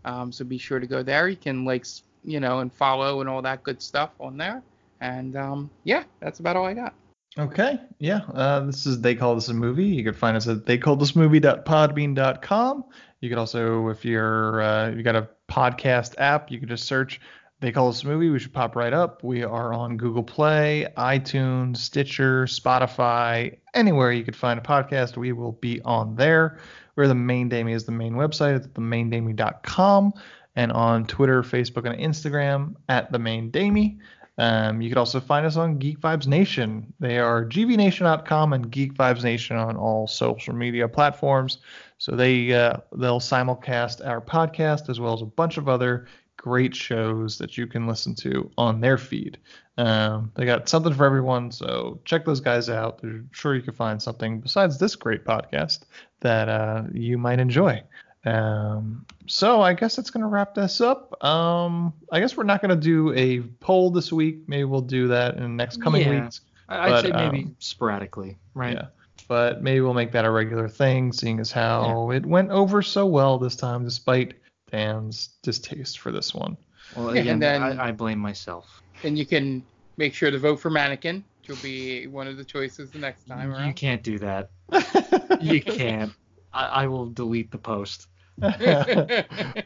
Um, so be sure to go there. You can like, you know, and follow and all that good stuff on there. And um, yeah, that's about all I got. Okay, yeah. Uh, this is They Call This a Movie. You can find us at theycallthismovie.podbean.com. You can also, if you're uh, you got a podcast app, you can just search They Call This a Movie. We should pop right up. We are on Google Play, iTunes, Stitcher, Spotify, anywhere you could find a podcast. We will be on there. Where the main Damie is the main website. It's themaindamie.com and on Twitter, Facebook, and Instagram at the main Damie. Um, you can also find us on Geek Vibes Nation. They are gvnation.com and Geek Vibes Nation on all social media platforms. So they uh, they'll simulcast our podcast as well as a bunch of other great shows that you can listen to on their feed. Um, they got something for everyone, so check those guys out. I'm sure you can find something besides this great podcast that uh, you might enjoy. Um, so I guess that's gonna wrap this up. Um, I guess we're not gonna do a poll this week. Maybe we'll do that in the next coming Yeah. weeks. I'd But, say maybe um, sporadically, right? Yeah. But maybe we'll make that a regular thing, seeing as how it went over so well this time, despite Dan's distaste for this one. Well, again, and then- I, I blame myself. And you can make sure to vote for Mannequin, which will be one of the choices the next time You can't do that. [LAUGHS] you can't. I, I will delete the post. uh,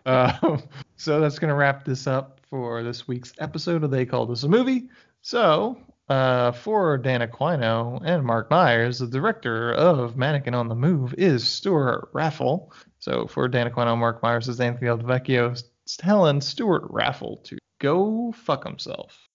[LAUGHS] [LAUGHS] so that's going to wrap this up for this week's episode of They Call This a Movie. So, uh, for Dan Aquino and Mark Myers, the director of Mannequin on the Move is Stewart Raffill. So, for Dan Aquino Mark Myers is Anthony Del Vecchio telling Stewart Raffill to go fuck himself.